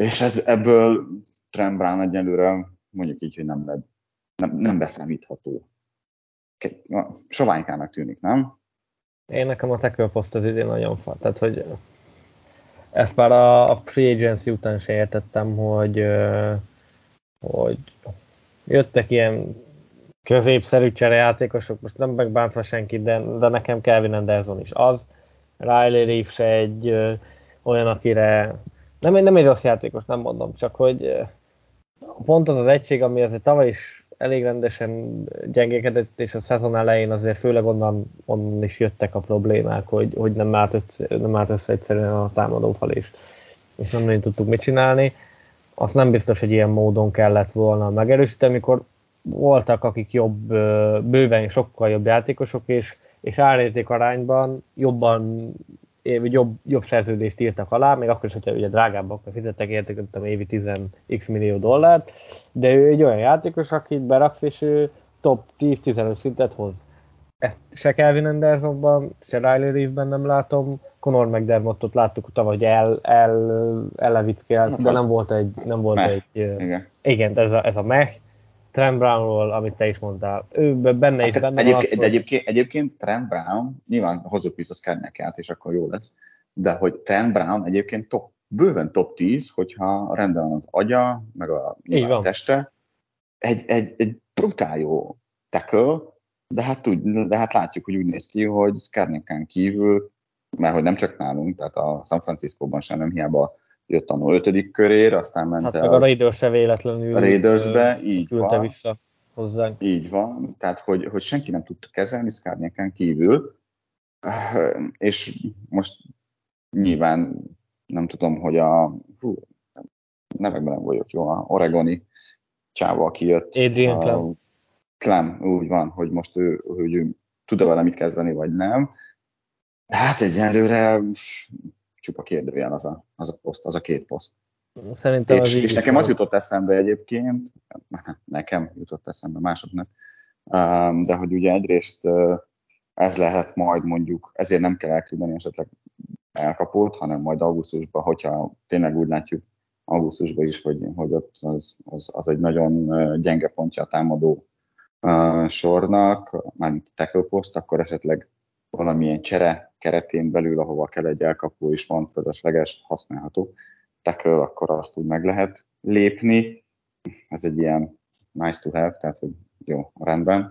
És ez, ebből Trent Brown egyelőre mondjuk így, hogy nem, nem, nem beszámítható. Soványkának tűnik, nem? Én nekem a tackle poszt az idén nagyon fa. Tehát, hogy ezt már a, a free agency után se értettem, hogy, hogy jöttek ilyen középszerű cserejátékosok, most nem megbántva senkit, de, de nekem Kelvin Anderson is az. Riley Reef se egy ö, olyan, akire nem, nem egy rossz játékos, nem mondom, csak hogy ö, pont az az egység, ami azért tavaly is elég rendesen gyengékedett, és a szezon elején azért főleg onnan, onnan is jöttek a problémák, hogy, hogy nem, állt össze, nem állt össze egyszerűen a támadófal is, és nem nagyon tudtuk mit csinálni. Azt nem biztos, hogy ilyen módon kellett volna megerősíteni, amikor voltak, akik jobb, bőven sokkal jobb játékosok, és, és árérték arányban jobban jobb, jobb szerződést írtak alá, még akkor is, hogyha ugye drágábbak fizettek értek, tudom, évi 10x millió dollárt, de ő egy olyan játékos, akit beraksz, és ő top 10-15 szintet hoz. Ezt se Kelvin Andersonban, se Riley Reeve-ben nem látom, Conor McDermottot láttuk tavaly, hogy el, el, ellevickelt, de nem volt egy, nem volt Meh. egy, Igen. igen, ez a, ez a mech, Trent Brownról, amit te is mondtál, ő benne is Hát benne egyébként, van. de egyébként, egyébként Trent Brown, nyilván hozzuk vissza Skernyekát, és akkor jó lesz, de hogy Trent Brown egyébként top, bőven top 10, hogyha rendben van az agya, meg a, a teste, egy, egy, egy brutál jó tackle, de hát, tud, de hát látjuk, hogy úgy néz ki, hogy Skerneken kívül, mert hogy nem csak nálunk, tehát a San Francisco-ban sem nem hiába jött a ötödik körér, aztán ment Hát el meg a Raiders véletlenül Raidersbe, így küldte van. vissza hozzánk. Így van, tehát hogy, hogy senki nem tudta kezelni Szkárnyákán kívül, Uh, és most nyilván nem tudom, hogy a hú, nevekben nem vagyok jó, a oregoni csáva, aki jött. Adrian Clem. Clem, úgy van, hogy most ő, hogy ő tud-e vele mit kezdeni, vagy nem. Hát egyelőre csupa kérdőjel az a, az a poszt, az a két poszt. Szerintem az És, így és nekem az jutott eszembe egyébként, nekem jutott eszembe másoknak, de hogy ugye egyrészt ez lehet majd mondjuk, ezért nem kell elküldeni esetleg elkapót, hanem majd augusztusban, hogyha tényleg úgy látjuk augusztusban is, hogy, hogy ott az, az, az egy nagyon gyenge pontja a támadó sornak, mármint tackle post, akkor esetleg valamilyen csere keretén belül, ahova kell egy elkapó is van, fölösleges, használható tackle, akkor azt úgy meg lehet lépni. Ez egy ilyen nice to have, tehát hogy jó, rendben.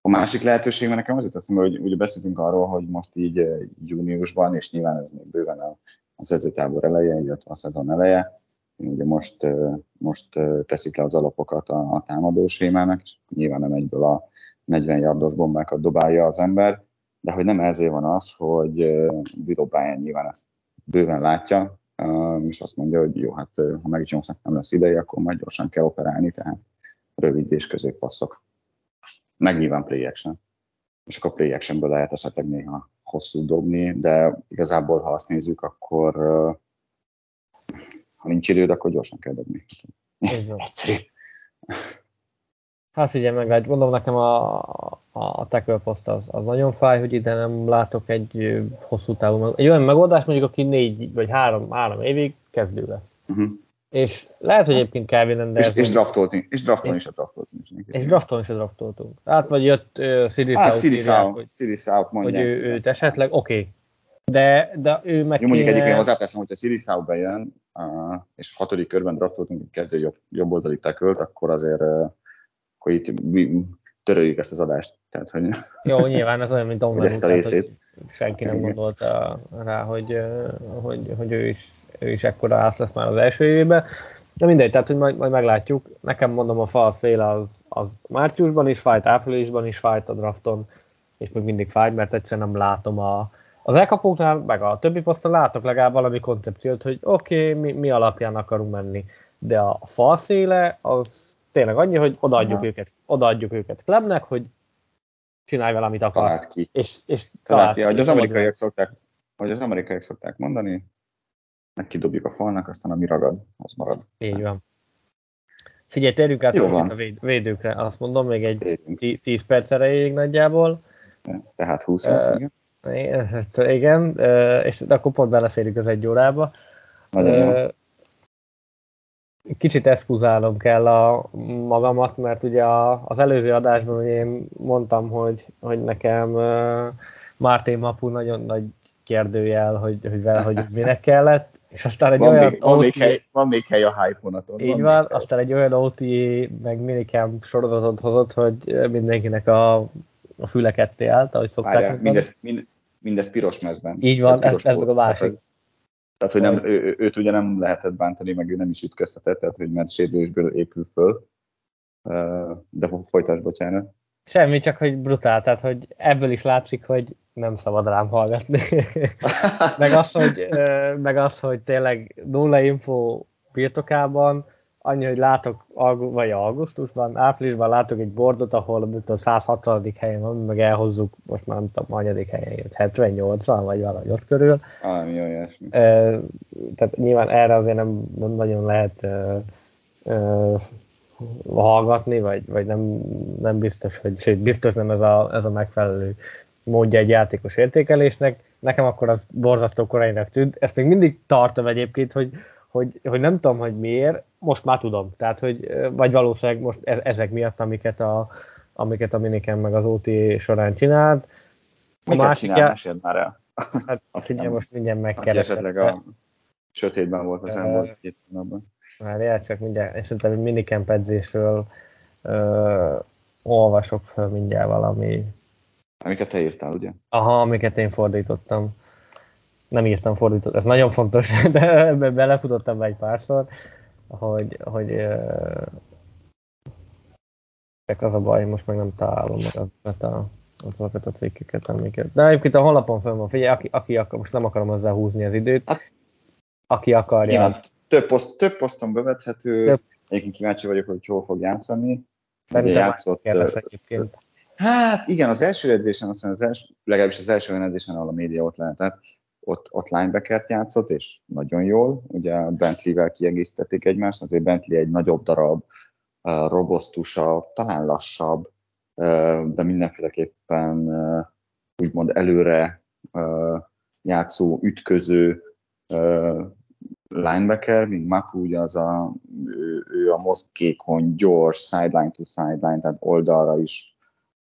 A másik lehetőség, mert nekem az jut eszembe, hogy ugye beszéltünk arról, hogy most így eh, júniusban, és nyilván ez még bőven a, az edzőtábor eleje, illetve a szezon eleje, ugye most, eh, most eh, teszik le az alapokat a, a támadó sémának, és nyilván nem egyből a 40 yardos bombákat dobálja az ember, de hogy nem ezért van az, hogy Bill O'Brien nyilván ezt bőven látja, és azt mondja, hogy jó, hát ha meg Jonesnak nem lesz ideje, akkor majd gyorsan kell operálni, tehát rövid és középpasszok. Meg nyilván play action. És akkor play actionből lehet esetleg néha hosszú dobni, de igazából, ha azt nézzük, akkor ha nincs időd, akkor gyorsan kell dobni. Egyszerű. Hát ugye meg, hát gondolom nekem a, a, tackle post az, az nagyon fáj, hogy ide nem látok egy hosszú távú, egy olyan megoldás mondjuk, aki négy vagy három, három évig kezdő lesz. Uh-huh. És lehet, hogy egyébként Calvin Anderson... És, és draftolni, és draftolni is a draftoltunk. És draftolni is a draftoltunk. Hát vagy jött uh, Siri South, Siri írják, South, hogy, hogy ő, őt esetleg, oké. Okay. De, de ő meg Jó, mondjuk kéne... egyébként hozzáteszem, hogyha Siri South bejön, uh, és hatodik körben draftoltunk egy kezdő jobb, jobb oldali tackle akkor azért uh, akkor itt töröljük ezt az adást. Tehát, hogy Jó, nyilván ez olyan, mint Don ezt a részét. senki nem gondolta rá, hogy, hogy, hogy ő, is, ő is ekkora ász lesz már az első évében. De mindegy, tehát hogy majd, majd meglátjuk. Nekem mondom, a fal szél az, az márciusban is fájt, áprilisban is fájt a drafton, és még mindig fájt, mert egyszerűen nem látom a, az elkapóknál, meg a többi poszton látok legalább valami koncepciót, hogy oké, okay, mi, mi alapján akarunk menni. De a fal széle az tényleg annyi, hogy odaadjuk Aha. őket, odaadjuk őket Klemnek, hogy csinálj vele, amit akarsz. Talált ki. És, és talált ki. Ahogy az, amerikaiak szokták, ahogy az amerikaiak szokták mondani, meg kidobjuk a falnak, aztán ami ragad, az marad. Így van. Figyelj, térjünk át a véd, védőkre, azt mondom, még egy 10 perc erejéig nagyjából. Tehát 20 uh, igen. Igen, és akkor pont beleférjük az egy órába. Nagyon uh, Kicsit eszkuzálnom kell a magamat, mert ugye a, az előző adásban én mondtam, hogy, hogy nekem uh, Márté Mapu nagyon nagy kérdőjel, hogy, hogy vele, hogy minek kellett, és aztán egy van olyan még, van, még hely, van még hely a hype vonaton. Így van, van aztán egy olyan OT meg minicam sorozatot hozott, hogy mindenkinek a, a füle ketté állt, ahogy szokták Várjál, mindez, mind, mindez piros mezben. Így van, ez, ez meg a másik. Tehát, hogy nem, ő, őt ugye nem lehetett bántani, meg ő nem is ütköztetett, tehát, hogy mert sérülésből épül föl. De folytasd, bocsánat. Semmi, csak hogy brutál, tehát hogy ebből is látszik, hogy nem szabad rám hallgatni. meg, az, hogy, meg az, hogy tényleg nulla info birtokában, annyi, hogy látok, vagy augusztusban, áprilisban látok egy bordot, ahol a 160. helyen van, meg elhozzuk, most már nem tudom, hanyadik helyen jött, 78 vagy valahogy ott körül. Valami olyasmi. E, tehát nyilván erre azért nem, nem nagyon lehet e, e, hallgatni, vagy, vagy nem, nem biztos, hogy sőt, biztos nem ez a, ez a megfelelő módja egy játékos értékelésnek. Nekem akkor az borzasztó korainak tűnt. Ezt még mindig tartom egyébként, hogy, hogy, hogy nem tudom, hogy miért, most már tudom. Tehát, hogy, vagy valószínűleg most e- ezek miatt, amiket a, amiket a Miniken meg az OT során csinált. A Miket másik csinál, el... már el? Hát figyelj, most mindjárt megkeresem. Esetleg a sötétben volt az elmúlt két hónapban. Már csak mindjárt, egy minicamp edzésről ö, olvasok fel mindjárt valami. Amiket te írtál, ugye? Aha, amiket én fordítottam nem írtam fordított, ez nagyon fontos, de belefutottam be egy párszor, hogy, hogy csak az a baj, most meg nem találom meg azokat a, azokat a cikkeket, amiket. De egyébként a honlapon fel van, figyelj, aki, aki akar, most nem akarom hozzá húzni az időt, hát, aki akarja. Igen, több, poszt, több poszton bevethető, több. egyébként kíváncsi vagyok, hogy hol fog játszani. Szerintem játszott, egyébként. Hát igen, az első edzésen, azt az első, legalábbis az első olyan edzésen, ahol a média ott lehetett, ott, ott linebackert játszott, és nagyon jól. Ugye Bentley-vel kiegészítették egymást, azért Bentley egy nagyobb darab, robosztusabb, talán lassabb, de mindenféleképpen úgymond előre játszó, ütköző linebacker, mint Mapu, ugye az a, ő, ő a mozgékony, gyors, sideline to sideline, tehát oldalra is,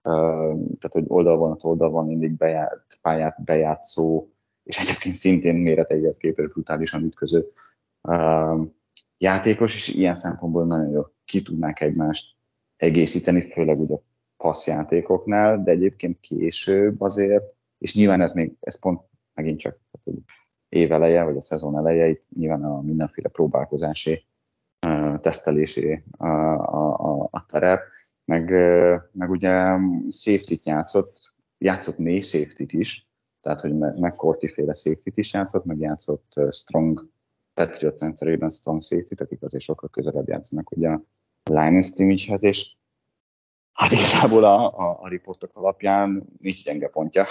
tehát hogy oldalvonat oldalban mindig beját, pályát bejátszó, és egyébként szintén méreteihez képest brutálisan ütköző uh, játékos, és ilyen szempontból nagyon jó. Ki tudnák egymást egészíteni, főleg ugye a passzjátékoknál, de egyébként később azért, és nyilván ez még, ez pont megint csak hát, év eleje, vagy a szezon eleje, itt nyilván a mindenféle próbálkozási, uh, tesztelésé a, a, a, a terep, meg, uh, meg ugye safety-t játszott, játszott mély safety is, tehát hogy McCourty féle safety is játszott, meg játszott Strong Patriot rendszerében Strong safety akik azért sokkal közelebb játszanak ugye a line scrimmage és hát igazából a, a, a riportok alapján nincs gyenge pontja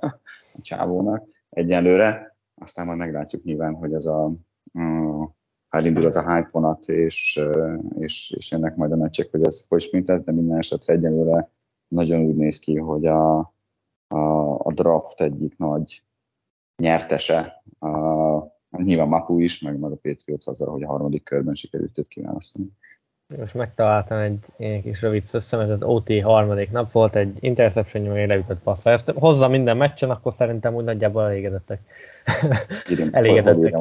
a csávónak egyelőre, aztán majd meglátjuk nyilván, hogy ez a, a ha elindul az a hype vonat, és, és, és ennek majd a meccsek, hogy ez hogy mint ez, de minden esetre egyelőre nagyon úgy néz ki, hogy a, a, a draft egyik nagy nyertese. A, nyilván Mapu is, meg, meg a Patriots azzal, hogy a harmadik körben sikerült őt kiválasztani. Most megtaláltam egy ilyen kis rövid szösszemetet, OT harmadik nap volt, egy interception nyomó leütött passzra. Ezt hozza minden meccsen, akkor szerintem úgy nagyjából elégedettek. elégedettek.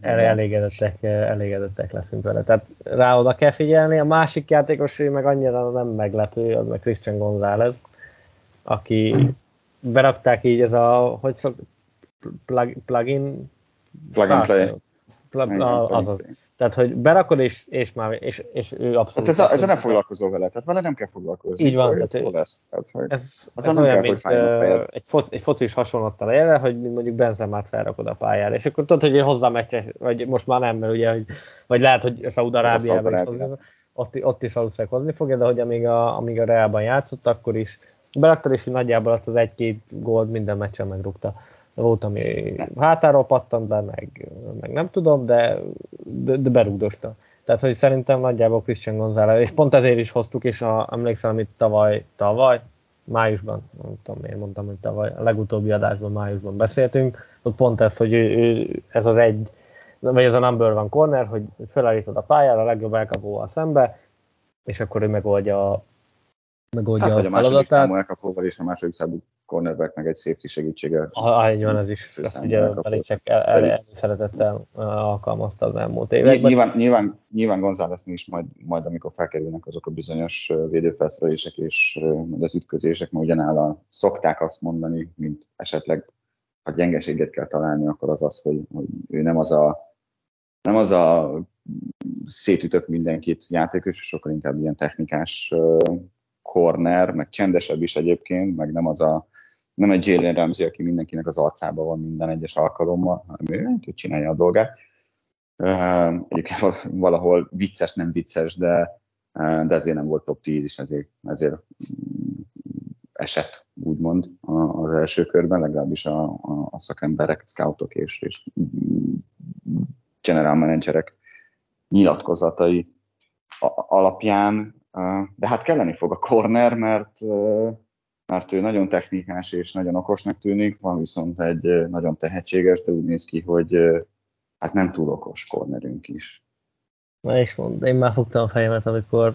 elégedettek, elégedettek leszünk vele. Tehát rá oda kell figyelni. A másik játékos, meg annyira nem meglepő, az meg Christian González aki berakták így ez a, hogy szok, plug, plugin? Plug play. Plug, azaz. Tehát, hogy berakod, és, és már, és, és ő abszolút... Hát ez, a, ezzel nem foglalkozol vele, tehát vele nem kell foglalkozni. Így van, tehát ő, lesz. Tehát, ez, ez olyan, kell, mint uh, egy, foci, egy focis hasonlattal élve, hogy mondjuk Benzemát felrakod a pályára, és akkor tudod, hogy hozzá meccses, vagy most már nem, mert ugye, hogy, vagy lehet, hogy Szaúd-Arábiában is hozni, ott, ott is valószínűleg hozni fogja, de hogy amíg a, amíg a Reálban játszott, akkor is beraktad, és nagyjából azt az egy-két gólt minden meccsen megrúgta. Volt, ami hátáról pattant be, meg, meg nem tudom, de, de, de berúgdosta. Tehát, hogy szerintem nagyjából Christian González, és pont ezért is hoztuk, és a, emlékszem, amit tavaly, tavaly, májusban, nem tudom miért mondtam, hogy tavaly, a legutóbbi adásban májusban beszéltünk, ott pont ez, hogy ő, ő, ez az egy, vagy ez a number van corner, hogy felállítod a pályára, a legjobb elkapóval szembe, és akkor ő megoldja megoldja hát, a, a második számú elkapóval és a második számú cornerback meg egy safety segítséggel. Ah, így van, ez is. Ezt ugye Belicek el, el, el, szeretettel alkalmazta az elmúlt években. Nyilván, nyilván, nyilván González is majd, majd, amikor felkerülnek azok a bizonyos védőfelszerelések és az ütközések, mert ugyanáll szokták azt mondani, mint esetleg ha gyengeséget kell találni, akkor az az, hogy, hogy ő nem az a nem az a szétütök mindenkit játékos, sokkal inkább ilyen technikás corner, meg csendesebb is egyébként, meg nem az a nem egy Jalen Ramsey, aki mindenkinek az arcába van minden egyes alkalommal, hanem ő, ő csinálja a dolgát. Egyébként valahol vicces, nem vicces, de, de ezért nem volt top 10, és ezért, ezért esett, úgymond az első körben, legalábbis a, a, a szakemberek, scoutok és, és general managerek nyilatkozatai alapján, de hát kelleni fog a corner, mert, mert ő nagyon technikás és nagyon okosnak tűnik, van viszont egy nagyon tehetséges, de úgy néz ki, hogy hát nem túl okos cornerünk is. Na és mond, én már fogtam a fejemet, amikor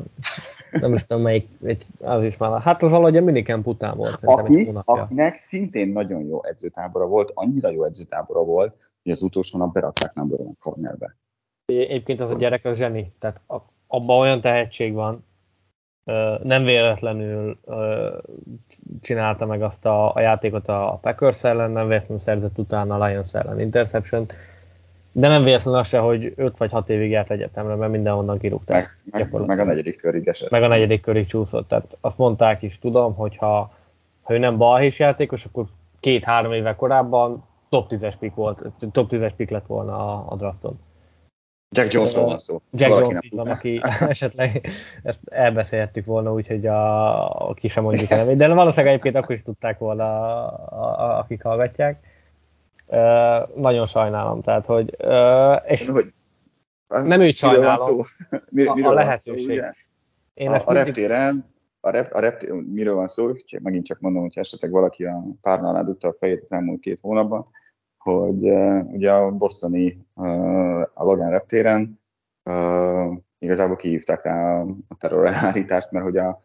nem is tudom melyik, egy, az is már, hát az valahogy a minicamp után volt. Aki, akinek szintén nagyon jó edzőtábora volt, annyira jó edzőtábora volt, hogy az utolsó nap berakták number one cornerbe. Egyébként az a gyerek a zseni, tehát abban olyan tehetség van, nem véletlenül csinálta meg azt a, a játékot a Packers ellen, nem véletlenül szerzett utána a Lions ellen interception de nem véletlenül az se, hogy 5 vagy 6 évig járt egyetemre, mert mindenhonnan kirúgták. Meg, meg, meg a negyedik körig esett. Meg a negyedik körig csúszott. Tehát azt mondták is, tudom, hogy ha, ha ő nem balhés játékos, akkor két-három éve korábban top 10-es pick volt, top 10-es pick lett volna a, a drafton. Jack Jonesról van szó. Jack Jones így van, aki esetleg ezt elbeszélhettük volna, úgyhogy a, aki sem mondjuk el. De valószínűleg egyébként akkor is tudták volna, a, a, akik hallgatják. Uh, nagyon sajnálom, tehát, hogy, uh, és hogy, nem őt sajnálom, Mir, miről a, a lehetőség. Szó, Én a, a reptéren, a, rep, a reptér, miről van szó, megint csak mondom, hogy esetleg valaki a párnál dugta a fejét az elmúlt két hónapban, hogy ugye a bostoni uh, a Logan reptéren igazából kihívták rá a terrorelhárítást, mert hogy a,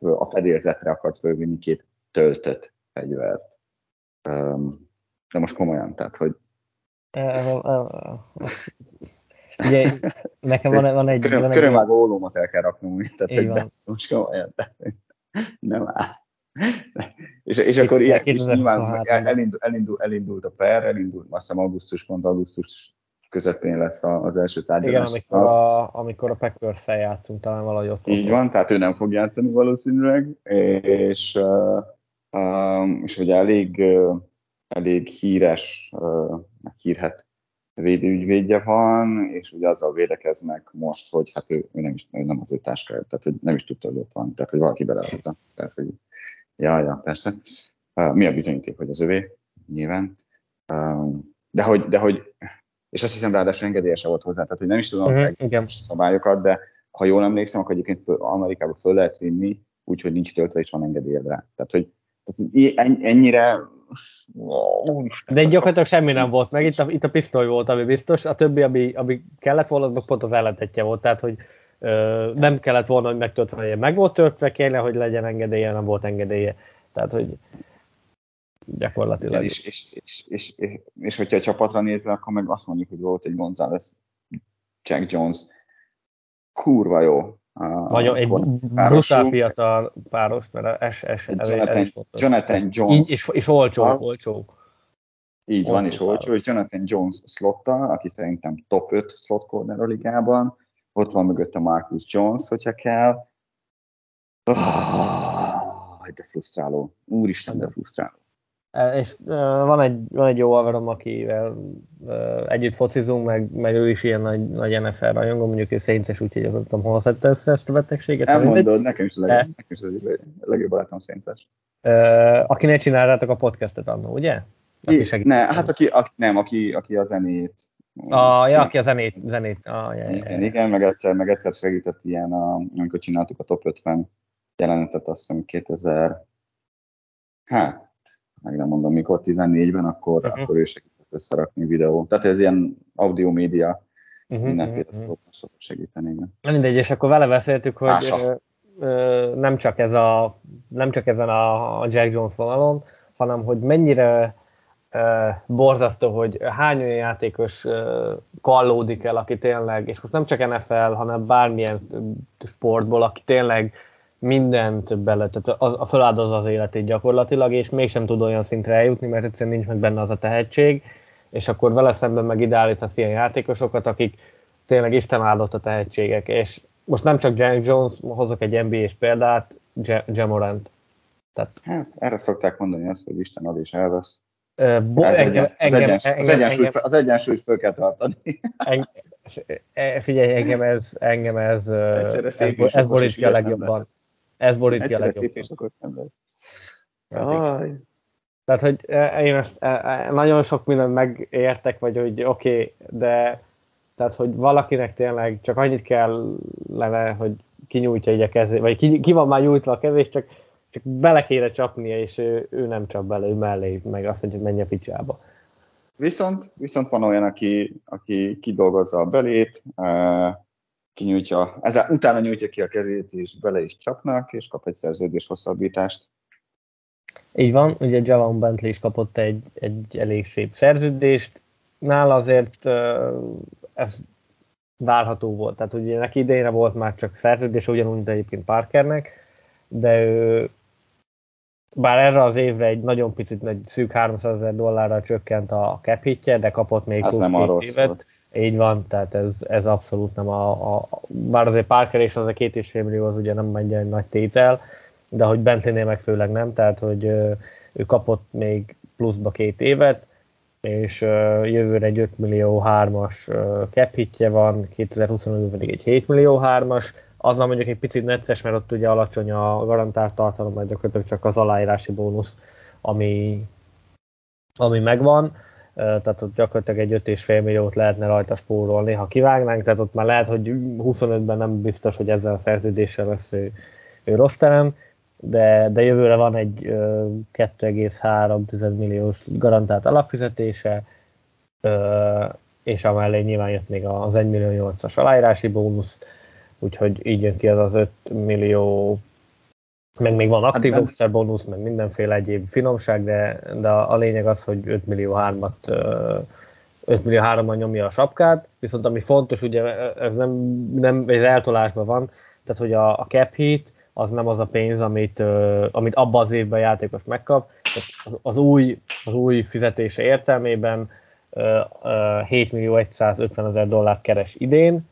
a fedélzetre akart fölvinni két töltött fegyvert. De most komolyan, tehát, hogy... Ugye, nekem van, van egy... Köröm, van egy ólómat el kell raknom, tehát hogy most komolyan, tehát, nem áll. És, és akkor ilyen, és nyilván elindul, elindul, elindult a per, elindult, azt hiszem augusztus, pont augusztus közepén lesz az első tárgyalás. Igen, amikor a, amikor a packers játszunk, talán valahogy ott. Így van, tehát ő nem fog játszani valószínűleg, és, és ugye elég elég híres, hírhet védőügyvédje van, és ugye azzal védekeznek most, hogy hát ő, ő nem, is, ő nem az ő táskája, tehát hogy nem is tudta, hogy ott van, tehát hogy valaki beleadta. Tehát, hogy ja, ja, persze. Mi a bizonyíték, hogy az övé? Nyilván. De hogy, de hogy és azt hiszem ráadásul engedélyese volt hozzá, tehát hogy nem is tudom uh-huh, igen. szabályokat, de ha jól emlékszem, akkor egyébként föl, Amerikába föl lehet vinni, úgyhogy nincs töltve és van engedélyed rá. Tehát, hogy tehát ennyire de gyakorlatilag semmi nem volt meg, itt a, itt a pisztoly volt, ami biztos, a többi, ami, ami kellett volna, pont az ellentetje volt, tehát hogy nem kellett volna, hogy megtöltve. Meg volt töltve, kéne, hogy legyen engedélye, nem volt engedélye. Tehát, hogy gyakorlatilag. És, és, és, és, és, és hogyha a csapatra nézve, akkor meg azt mondjuk, hogy volt egy González, Jack Jones, kurva jó. Nagyon egy brutál fiatal páros, mert es, es, ez, Jonathan, ez Jonathan Jones. és, és olcsók, olcsók. Így van, és olcsó, és Jonathan Jones slotta, aki szerintem top 5 slot corner a ligában. Ott van mögött a Marcus Jones, hogyha kell. Oh, de frusztráló. Úristen, de frusztráló. E, és uh, van, egy, van egy jó haverom, akivel uh, együtt focizunk, meg, meg ő is ilyen nagy, nagy NFL rajongó, mondjuk ő szénces, úgyhogy nem tudom, hol szedte össze ezt a betegséget. Elmondod, nekem is a legjobb, nekem is a legjobb barátom szénces. Uh, akinek csináltátok a podcastet annó, ugye? Aki ne, hát aki, aki, nem, aki, aki a zenét a, ja, aki a zenét, zenét. Ah, ja, igen, ja, igen, meg egyszer, meg egyszer segített ilyen, a, amikor csináltuk a top 50 jelenetet, azt hiszem 2000, hát meg nem mondom mikor, 14-ben, akkor, uh-huh. akkor ő segített összerakni videó. Tehát ez ilyen audio média, uh-huh, mindenféle uh-huh. szokott segíteni. Igen. Mindegy, és akkor vele beszéltük, hogy ö, ö, nem, csak ez a, nem csak ezen a Jack Jones vonalon, hanem hogy mennyire borzasztó, hogy hány olyan játékos kallódik el, aki tényleg, és most nem csak NFL, hanem bármilyen sportból, aki tényleg mindent bele, tehát a, a feláldoz az életét gyakorlatilag, és mégsem tud olyan szintre eljutni, mert egyszerűen nincs meg benne az a tehetség, és akkor vele szemben meg ideállítasz ilyen játékosokat, akik tényleg Isten áldott a tehetségek, és most nem csak Jack Jones, hozok egy NBA-s példát, Jamorant. Tehát... Hát, erre szokták mondani azt, hogy Isten ad és elvesz. Bo- Ez engem, egy- az, engem, egyens, az, engem, egyensúly, engem, az egyensúlyt föl kell tartani. eng, e- figyelj, engem ez, engem ez, ez, ez borítja a legjobban. Ez borítja a legjobban. Aj. Tehát, hogy e, én ezt, e, e, nagyon sok mindent megértek, vagy hogy oké, okay, de tehát, hogy valakinek tényleg csak annyit kellene, hogy kinyújtja így a kezét, vagy ki, ki van már nyújtva a kezét, csak, csak bele kéne csapnia, és ő, ő nem csap bele, ő mellé, meg azt mondja, hogy menj a picsába. Viszont, viszont van olyan, aki, aki kidolgozza a belét, kinyújtja, ezzel, utána nyújtja ki a kezét, és bele is csapnak, és kap egy szerződés hosszabbítást. Így van, ugye Javon Bentley is kapott egy, egy elég szép szerződést, nála azért ez várható volt. Tehát ugye neki idejére volt már csak szerződés, ugyanúgy, mint egyébként Parkernek, de ő bár erre az évre egy nagyon picit, egy szűk 300 ezer dollárra csökkent a cap hitje, de kapott még Ez plusz nem két évet. szól. Így van, tehát ez, ez abszolút nem a, a, bár azért Parker és az a két és fél millió az ugye nem egy nagy tétel, de hogy Bentleynél meg főleg nem, tehát hogy ő kapott még pluszba két évet, és jövőre egy 5 millió 3-as cap hitje van, 2025-ben pedig egy 7 millió 3-as, az már mondjuk egy picit necces, mert ott ugye alacsony a garantált tartalom, mert gyakorlatilag csak az aláírási bónusz, ami, ami megvan, tehát ott gyakorlatilag egy 5,5 milliót lehetne rajta spórolni, ha kivágnánk, tehát ott már lehet, hogy 25-ben nem biztos, hogy ezzel a szerződéssel lesz ő, ő rossz terem, de, de jövőre van egy ö, 2,3 milliós garantált alapfizetése, és amellé nyilván jött még az 1 millió 8-as aláírási bónusz, úgyhogy így jön ki az az 5 millió, meg még van aktív Hát ben- bónusz, meg mindenféle egyéb finomság, de, de a lényeg az, hogy 5 millió 3-at 5 millió 3 nyomja a sapkát, viszont ami fontos, ugye ez nem, nem ez eltolásban van, tehát hogy a, a cap hit az nem az a pénz, amit, uh, amit abban az évben a játékos megkap. Tehát Az, az, új, az új fizetése értelmében uh, uh, 7 millió 150 ezer dollárt keres idén,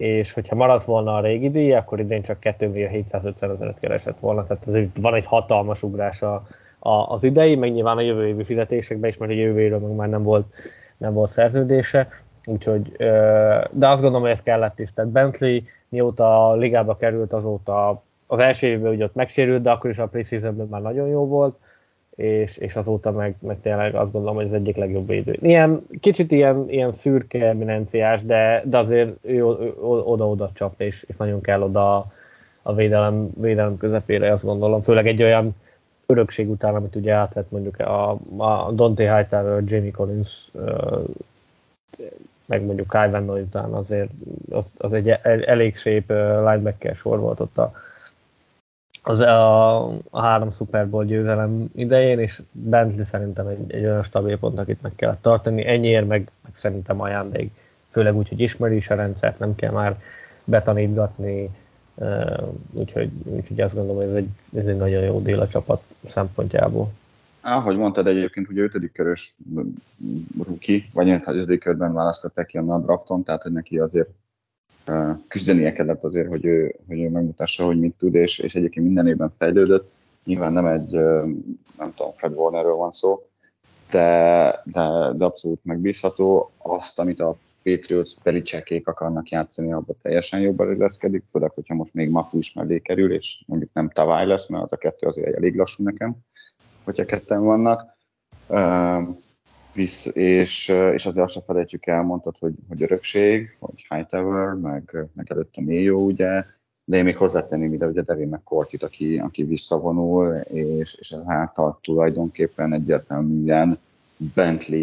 és hogyha maradt volna a régi díj, akkor idén csak 2 millió 750 ezeret keresett volna, tehát ez van egy hatalmas ugrás a, a, az idei, meg nyilván a jövő évi fizetésekben is, mert a jövő évről meg már nem volt, nem volt szerződése, úgyhogy, de azt gondolom, hogy ez kellett is. Tehát Bentley mióta a ligába került, azóta az első évben ugye ott megsérült, de akkor is a preseasonben már nagyon jó volt, és, és azóta meg, meg tényleg azt gondolom, hogy az egyik legjobb védő. Ilyen, kicsit ilyen, ilyen szürke eminenciás, de, de azért ő, oda-oda csap, és, és nagyon kell oda a védelem, védelem közepére, azt gondolom. Főleg egy olyan örökség után, amit ugye átvett mondjuk a, a Dante Hightower, Jamie Collins, meg mondjuk Kai Van Noy után azért az, az egy el- elég szép linebacker sor volt ott a, az a, a három Super Bowl győzelem idején, és Bentley szerintem egy, egy olyan stabil pont, akit meg kell tartani. Ennyiért meg, meg szerintem ajándék, főleg úgy, hogy ismeri is a rendszert, nem kell már betanítgatni, úgyhogy, úgyhogy azt gondolom, hogy ez egy, ez egy nagyon jó dél csapat szempontjából. Ahogy mondtad egyébként, ugye ötödik körös ruki, vagy hát ötödik körben választották ki a drafton, tehát hogy neki azért küzdenie kellett azért, hogy ő, hogy ő megmutassa, hogy mit tud, és, és egyébként minden évben fejlődött. Nyilván nem egy, nem tudom, Fred Warnerről van szó, de, de, de abszolút megbízható. Azt, amit a Patriots Pelicsekék akarnak játszani, abban teljesen jobban illeszkedik, főleg, hogyha most még Mafu is mellé kerül, és mondjuk nem Tavai lesz, mert az a kettő azért elég lassú nekem, hogyha ketten vannak. Visz, és, és azért azt se felejtsük el, mondtad, hogy, hogy örökség, hogy Hightower, meg, meg előtte Mayo, ugye, de én még hozzátenném ide ugye Devin McCourtit, aki, aki visszavonul, és, és ezáltal tulajdonképpen egyértelműen Bentley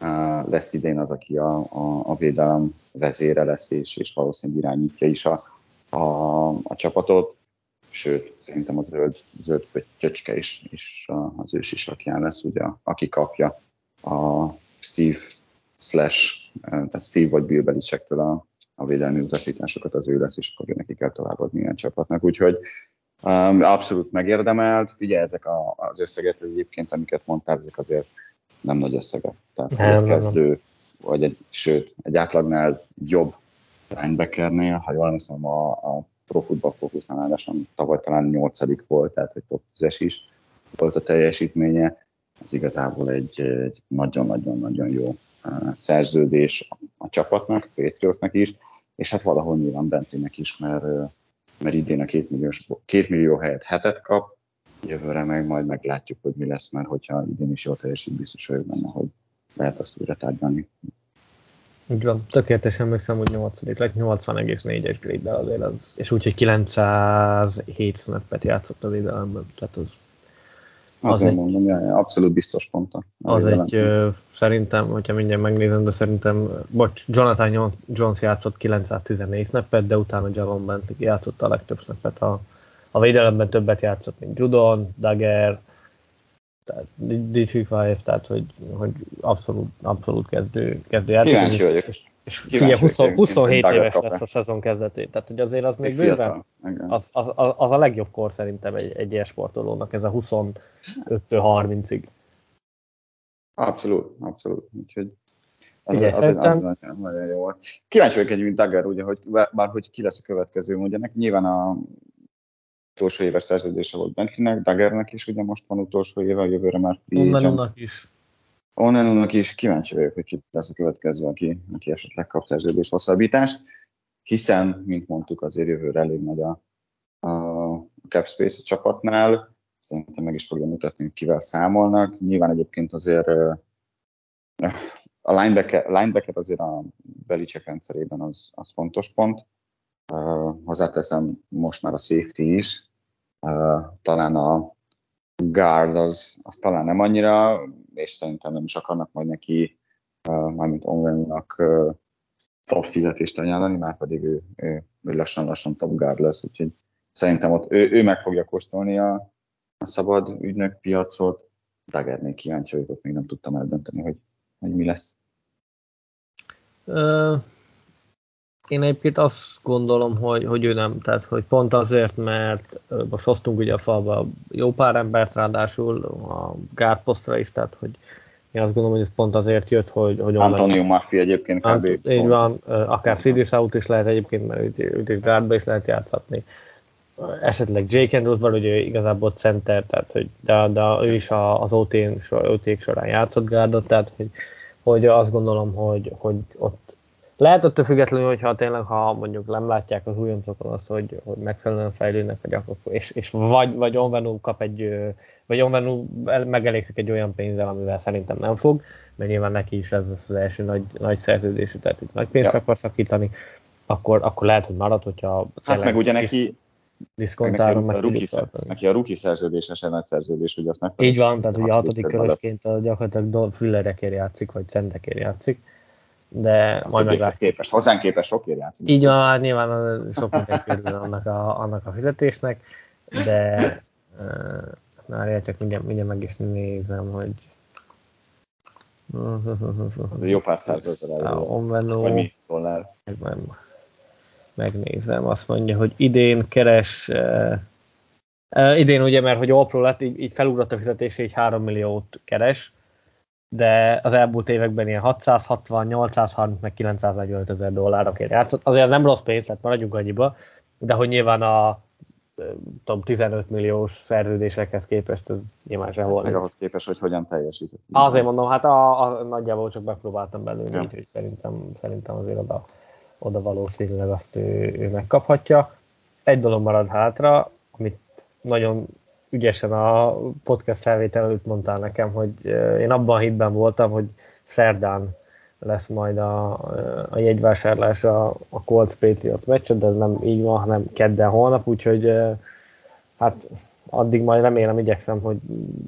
uh, lesz idén az, aki a, a, a védelem vezére lesz, és, és valószínűleg irányítja is a, a, a csapatot. Sőt, szerintem a zöld, zöld csöcske is, is az ő sisakján lesz, ugye, aki kapja a Steve slash, tehát Steve vagy Bill Belichicktől a, a védelmi utasításokat az ő lesz, és akkor neki kell továbbadni ilyen csapatnak. Úgyhogy um, abszolút megérdemelt. Figyelj, ezek a, az összegek egyébként, amiket mondtál, ezek azért nem nagy összegek. Tehát nem, egy kezdő, vagy egy, sőt, egy átlagnál jobb linebackernél, ha jól emlékszem, a, a Pro Football Focus tavaly talán nyolcadik volt, tehát egy top 10 is volt a teljesítménye ez igazából egy, egy nagyon-nagyon-nagyon jó szerződés a csapatnak, Patriotsnak is, és hát valahol nyilván Bentleynek is, mert, mert idén a két, milliós, két millió helyet hetet kap, jövőre meg majd meglátjuk, hogy mi lesz, mert hogyha idén is jól teljesít, biztos vagyok benne, hogy lehet azt újra tárgyalni. Így van, tökéletesen megszem, hogy 8 lett 80,4-es grade azért az, és úgy, hogy 907 snappet játszott az idelemben, tehát az az egy, mondom, jaj, abszolút biztos ponton. Az egy, ö, szerintem, hogyha mindjárt megnézem, de szerintem, bocs, Jonathan Jones játszott 914 snappet, de utána Javon Bent játszott a legtöbb snappet. A, a védelemben többet játszott, mint Judon, Dagger, tehát Dicsifaez, tehát hogy, hogy abszolút, abszolút kezdő, kezdő játék. Kíváncsi vagyok. És, és figyelj, 20, 27 éves lesz a szezon kezdetén, tehát hogy azért az még bőven, az, az, az, az, a legjobb kor szerintem egy, egy ilyen sportolónak, ez a 25-30-ig. Abszolút, abszolút. Úgyhogy az, Figyelj, az, szerintem... az, az nagyon jó volt. Kíváncsi vagyok egy, mint Dagger, ugye, hogy bár hogy ki lesz a következő, ugye nyilván a utolsó éves szerződése volt Bentleynek, Daggernek is ugye most van utolsó éve, a jövőre már Onnanonnak is. Onnanonnak is kíváncsi vagyok, hogy ki lesz a következő, aki, aki esetleg kap szerződés hosszabbítást, hiszen, mint mondtuk, azért jövőre elég nagy a, a cap space a csapatnál, szerintem meg is fogja mutatni, hogy kivel számolnak. Nyilván egyébként azért a linebacker, linebacker azért a Belicek rendszerében az, az fontos pont. Uh, hozzáteszem most már a safety is, uh, talán a guard az, az talán nem annyira, és szerintem nem is akarnak majd neki, uh, mármint Onwennak uh, top fizetést ajánlani, már pedig ő, ő, ő lassan-lassan top guard lesz, úgyhogy szerintem ott ő, ő meg fogja kóstolni a, a szabad ügynök piacot. Dagernél kíváncsi vagyok, még nem tudtam eldönteni, hogy, hogy mi lesz. Én egyébként azt gondolom, hogy, hogy ő nem, tehát hogy pont azért, mert most hoztunk ugye a falba jó pár embert, ráadásul a gárposztra is, tehát hogy én azt gondolom, hogy ez pont azért jött, hogy... hogy Antonio Maffi egyébként kb. Ant- így van, akár CD South is lehet egyébként, mert őt, őt is gárdba is lehet játszatni. Esetleg Jake Andrews, ugye igazából center, tehát hogy, de, de ő is az OT-n, OT során játszott gárdot, tehát hogy, hogy azt gondolom, hogy, hogy ott lehet attól függetlenül, hogyha tényleg, ha mondjuk nem látják az újoncokon azt, hogy, hogy megfelelően fejlődnek, vagy akkor, és, és vagy, vagy Onvenu kap egy, vagy Onvenu megelégszik egy olyan pénzzel, amivel szerintem nem fog, mert nyilván neki is ez az első nagy, nagy szerződés, tehát itt nagy pénzt ja. akar szakítani, akkor, akkor lehet, hogy marad, hogyha Hát meg ugye neki, diszkontáron meg a ruki, neki a ruki szerződés, se nagy szerződés, hogy azt meg Így van, tehát ugye a hatodik körösként gyakorlatilag füllerekért játszik, vagy centekért játszik de hát majd meglátjuk. képest, hozzánk képest sokért játszik. Így van, hát nyilván sok minden annak a, annak a fizetésnek, de uh, már értek, mindjárt, mindjárt meg is nézem, hogy az jó pár százezer euró. Vagy mi? Dollár? Nem. Megnézem, azt mondja, hogy idén keres uh, uh, idén ugye, mert hogy All lett, így, így felugrott a fizetése, így 3 milliót keres, de az elmúlt években ilyen 660, 830, meg 945 ezer dollárokért játszott. Azért nem rossz pénz, tehát maradjunk annyiba, de hogy nyilván a tudom, 15 milliós szerződésekhez képest ez nyilván sehol. Meg ahhoz képest, hogy hogyan teljesített. Azért mondom, hát a, a, nagyjából csak megpróbáltam belőle ja. így, hogy szerintem, szerintem azért oda, oda valószínűleg azt ő, ő megkaphatja. Egy dolog marad hátra, amit nagyon ügyesen a podcast felvétel előtt mondtál nekem, hogy én abban a hitben voltam, hogy szerdán lesz majd a, a jegyvásárlás a, a Colts Patriot meccs, de ez nem így van, hanem kedden holnap, úgyhogy hát addig majd remélem, igyekszem, hogy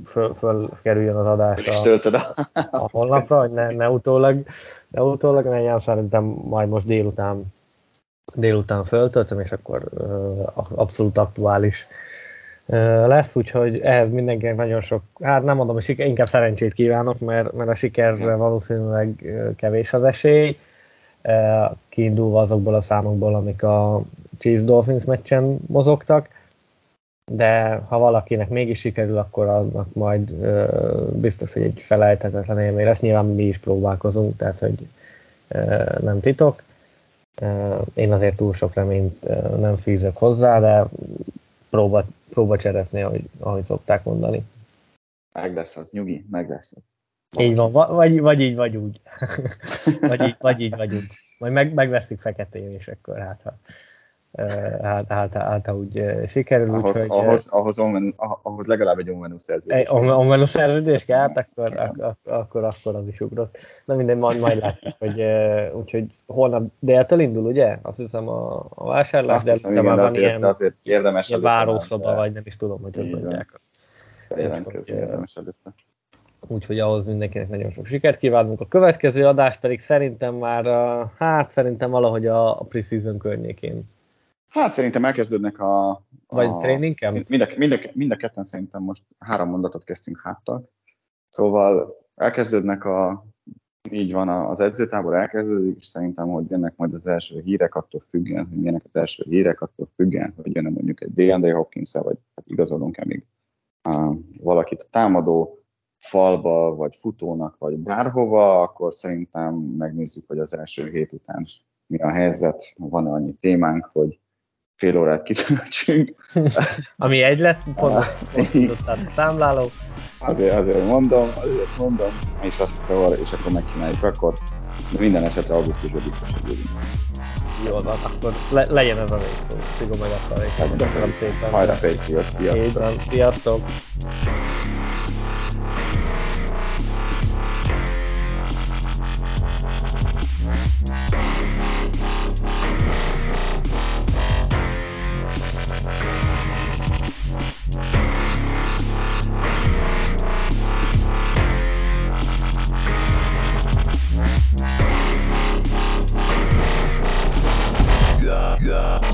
föl, fölkerüljön az adás a, a, a honlapra, hogy ne, ne utólag, ne utólag, ne szerintem majd most délután délután föltöltöm, és akkor uh, abszolút aktuális lesz, úgyhogy ehhez mindenkinek nagyon sok, hát nem mondom, hogy siker, inkább szerencsét kívánok, mert, mert a sikerre valószínűleg kevés az esély, kiindulva azokból a számokból, amik a Chiefs Dolphins meccsen mozogtak, de ha valakinek mégis sikerül, akkor annak majd biztos, hogy egy felejthetetlen élmény lesz. Nyilván mi is próbálkozunk, tehát hogy nem titok. Én azért túl sok reményt nem fűzök hozzá, de próba, próba csereszni, ahogy, ahogy szokták mondani. Meg lesz az, nyugi, meg lesz. Így van, vagy, vagy így, vagy úgy. vagy így, vagy így, vagy úgy. Majd meg, megveszünk feketén, és akkor hát ha, hát, hát, hát, úgy sikerül. Ahhoz, úgy, ahhoz, ahhoz, onven, ahhoz legalább egy onvenú szerződés. Egy onvenú szerződés kell, hát akkor, akkor, akkor, akkor az is ugrott. Na minden, majd, majd látjuk, hogy úgyhogy holnap déltől indul, ugye? Azt hiszem a, a vásárlás, de, hiszem, de már van azért, ilyen, azért érdemes ilyen várószoba, vagy nem is tudom, hogy hogy mondják azt. Jelentkezni érdemes előtte. Úgyhogy ahhoz mindenkinek nagyon sok sikert kívánunk. A következő adás pedig szerintem már, hát szerintem valahogy a, a preseason környékén. Hát szerintem elkezdődnek a... a Vagy training camp? Mind a, mind, a, mind a ketten szerintem most három mondatot kezdtünk háttal. Szóval elkezdődnek a, így van, az edzőtábor elkezdődik, és szerintem, hogy jönnek majd az első hírek attól függően, hogy jönnek az első hírek attól függően, hogy jönne mondjuk egy D&D hopkins vagy hát igazolunk-e még uh, valakit a támadó falba, vagy futónak, vagy bárhova, akkor szerintem megnézzük, hogy az első hét után mi a helyzet, van-e annyi témánk, hogy fél órát kitöltsünk. Ami egy lett, pont a számláló. Azért, azért mondom, azért mondom, és, azt, és akkor megcsináljuk, akkor minden esetre augusztusban biztos, hogy jövünk. Jó, van, akkor le, legyen ez a végszó. Szigom meg a végszó. Köszönöm szépen. Hajrá, Patriot, sziasztok. Így van, sziasztok. uh,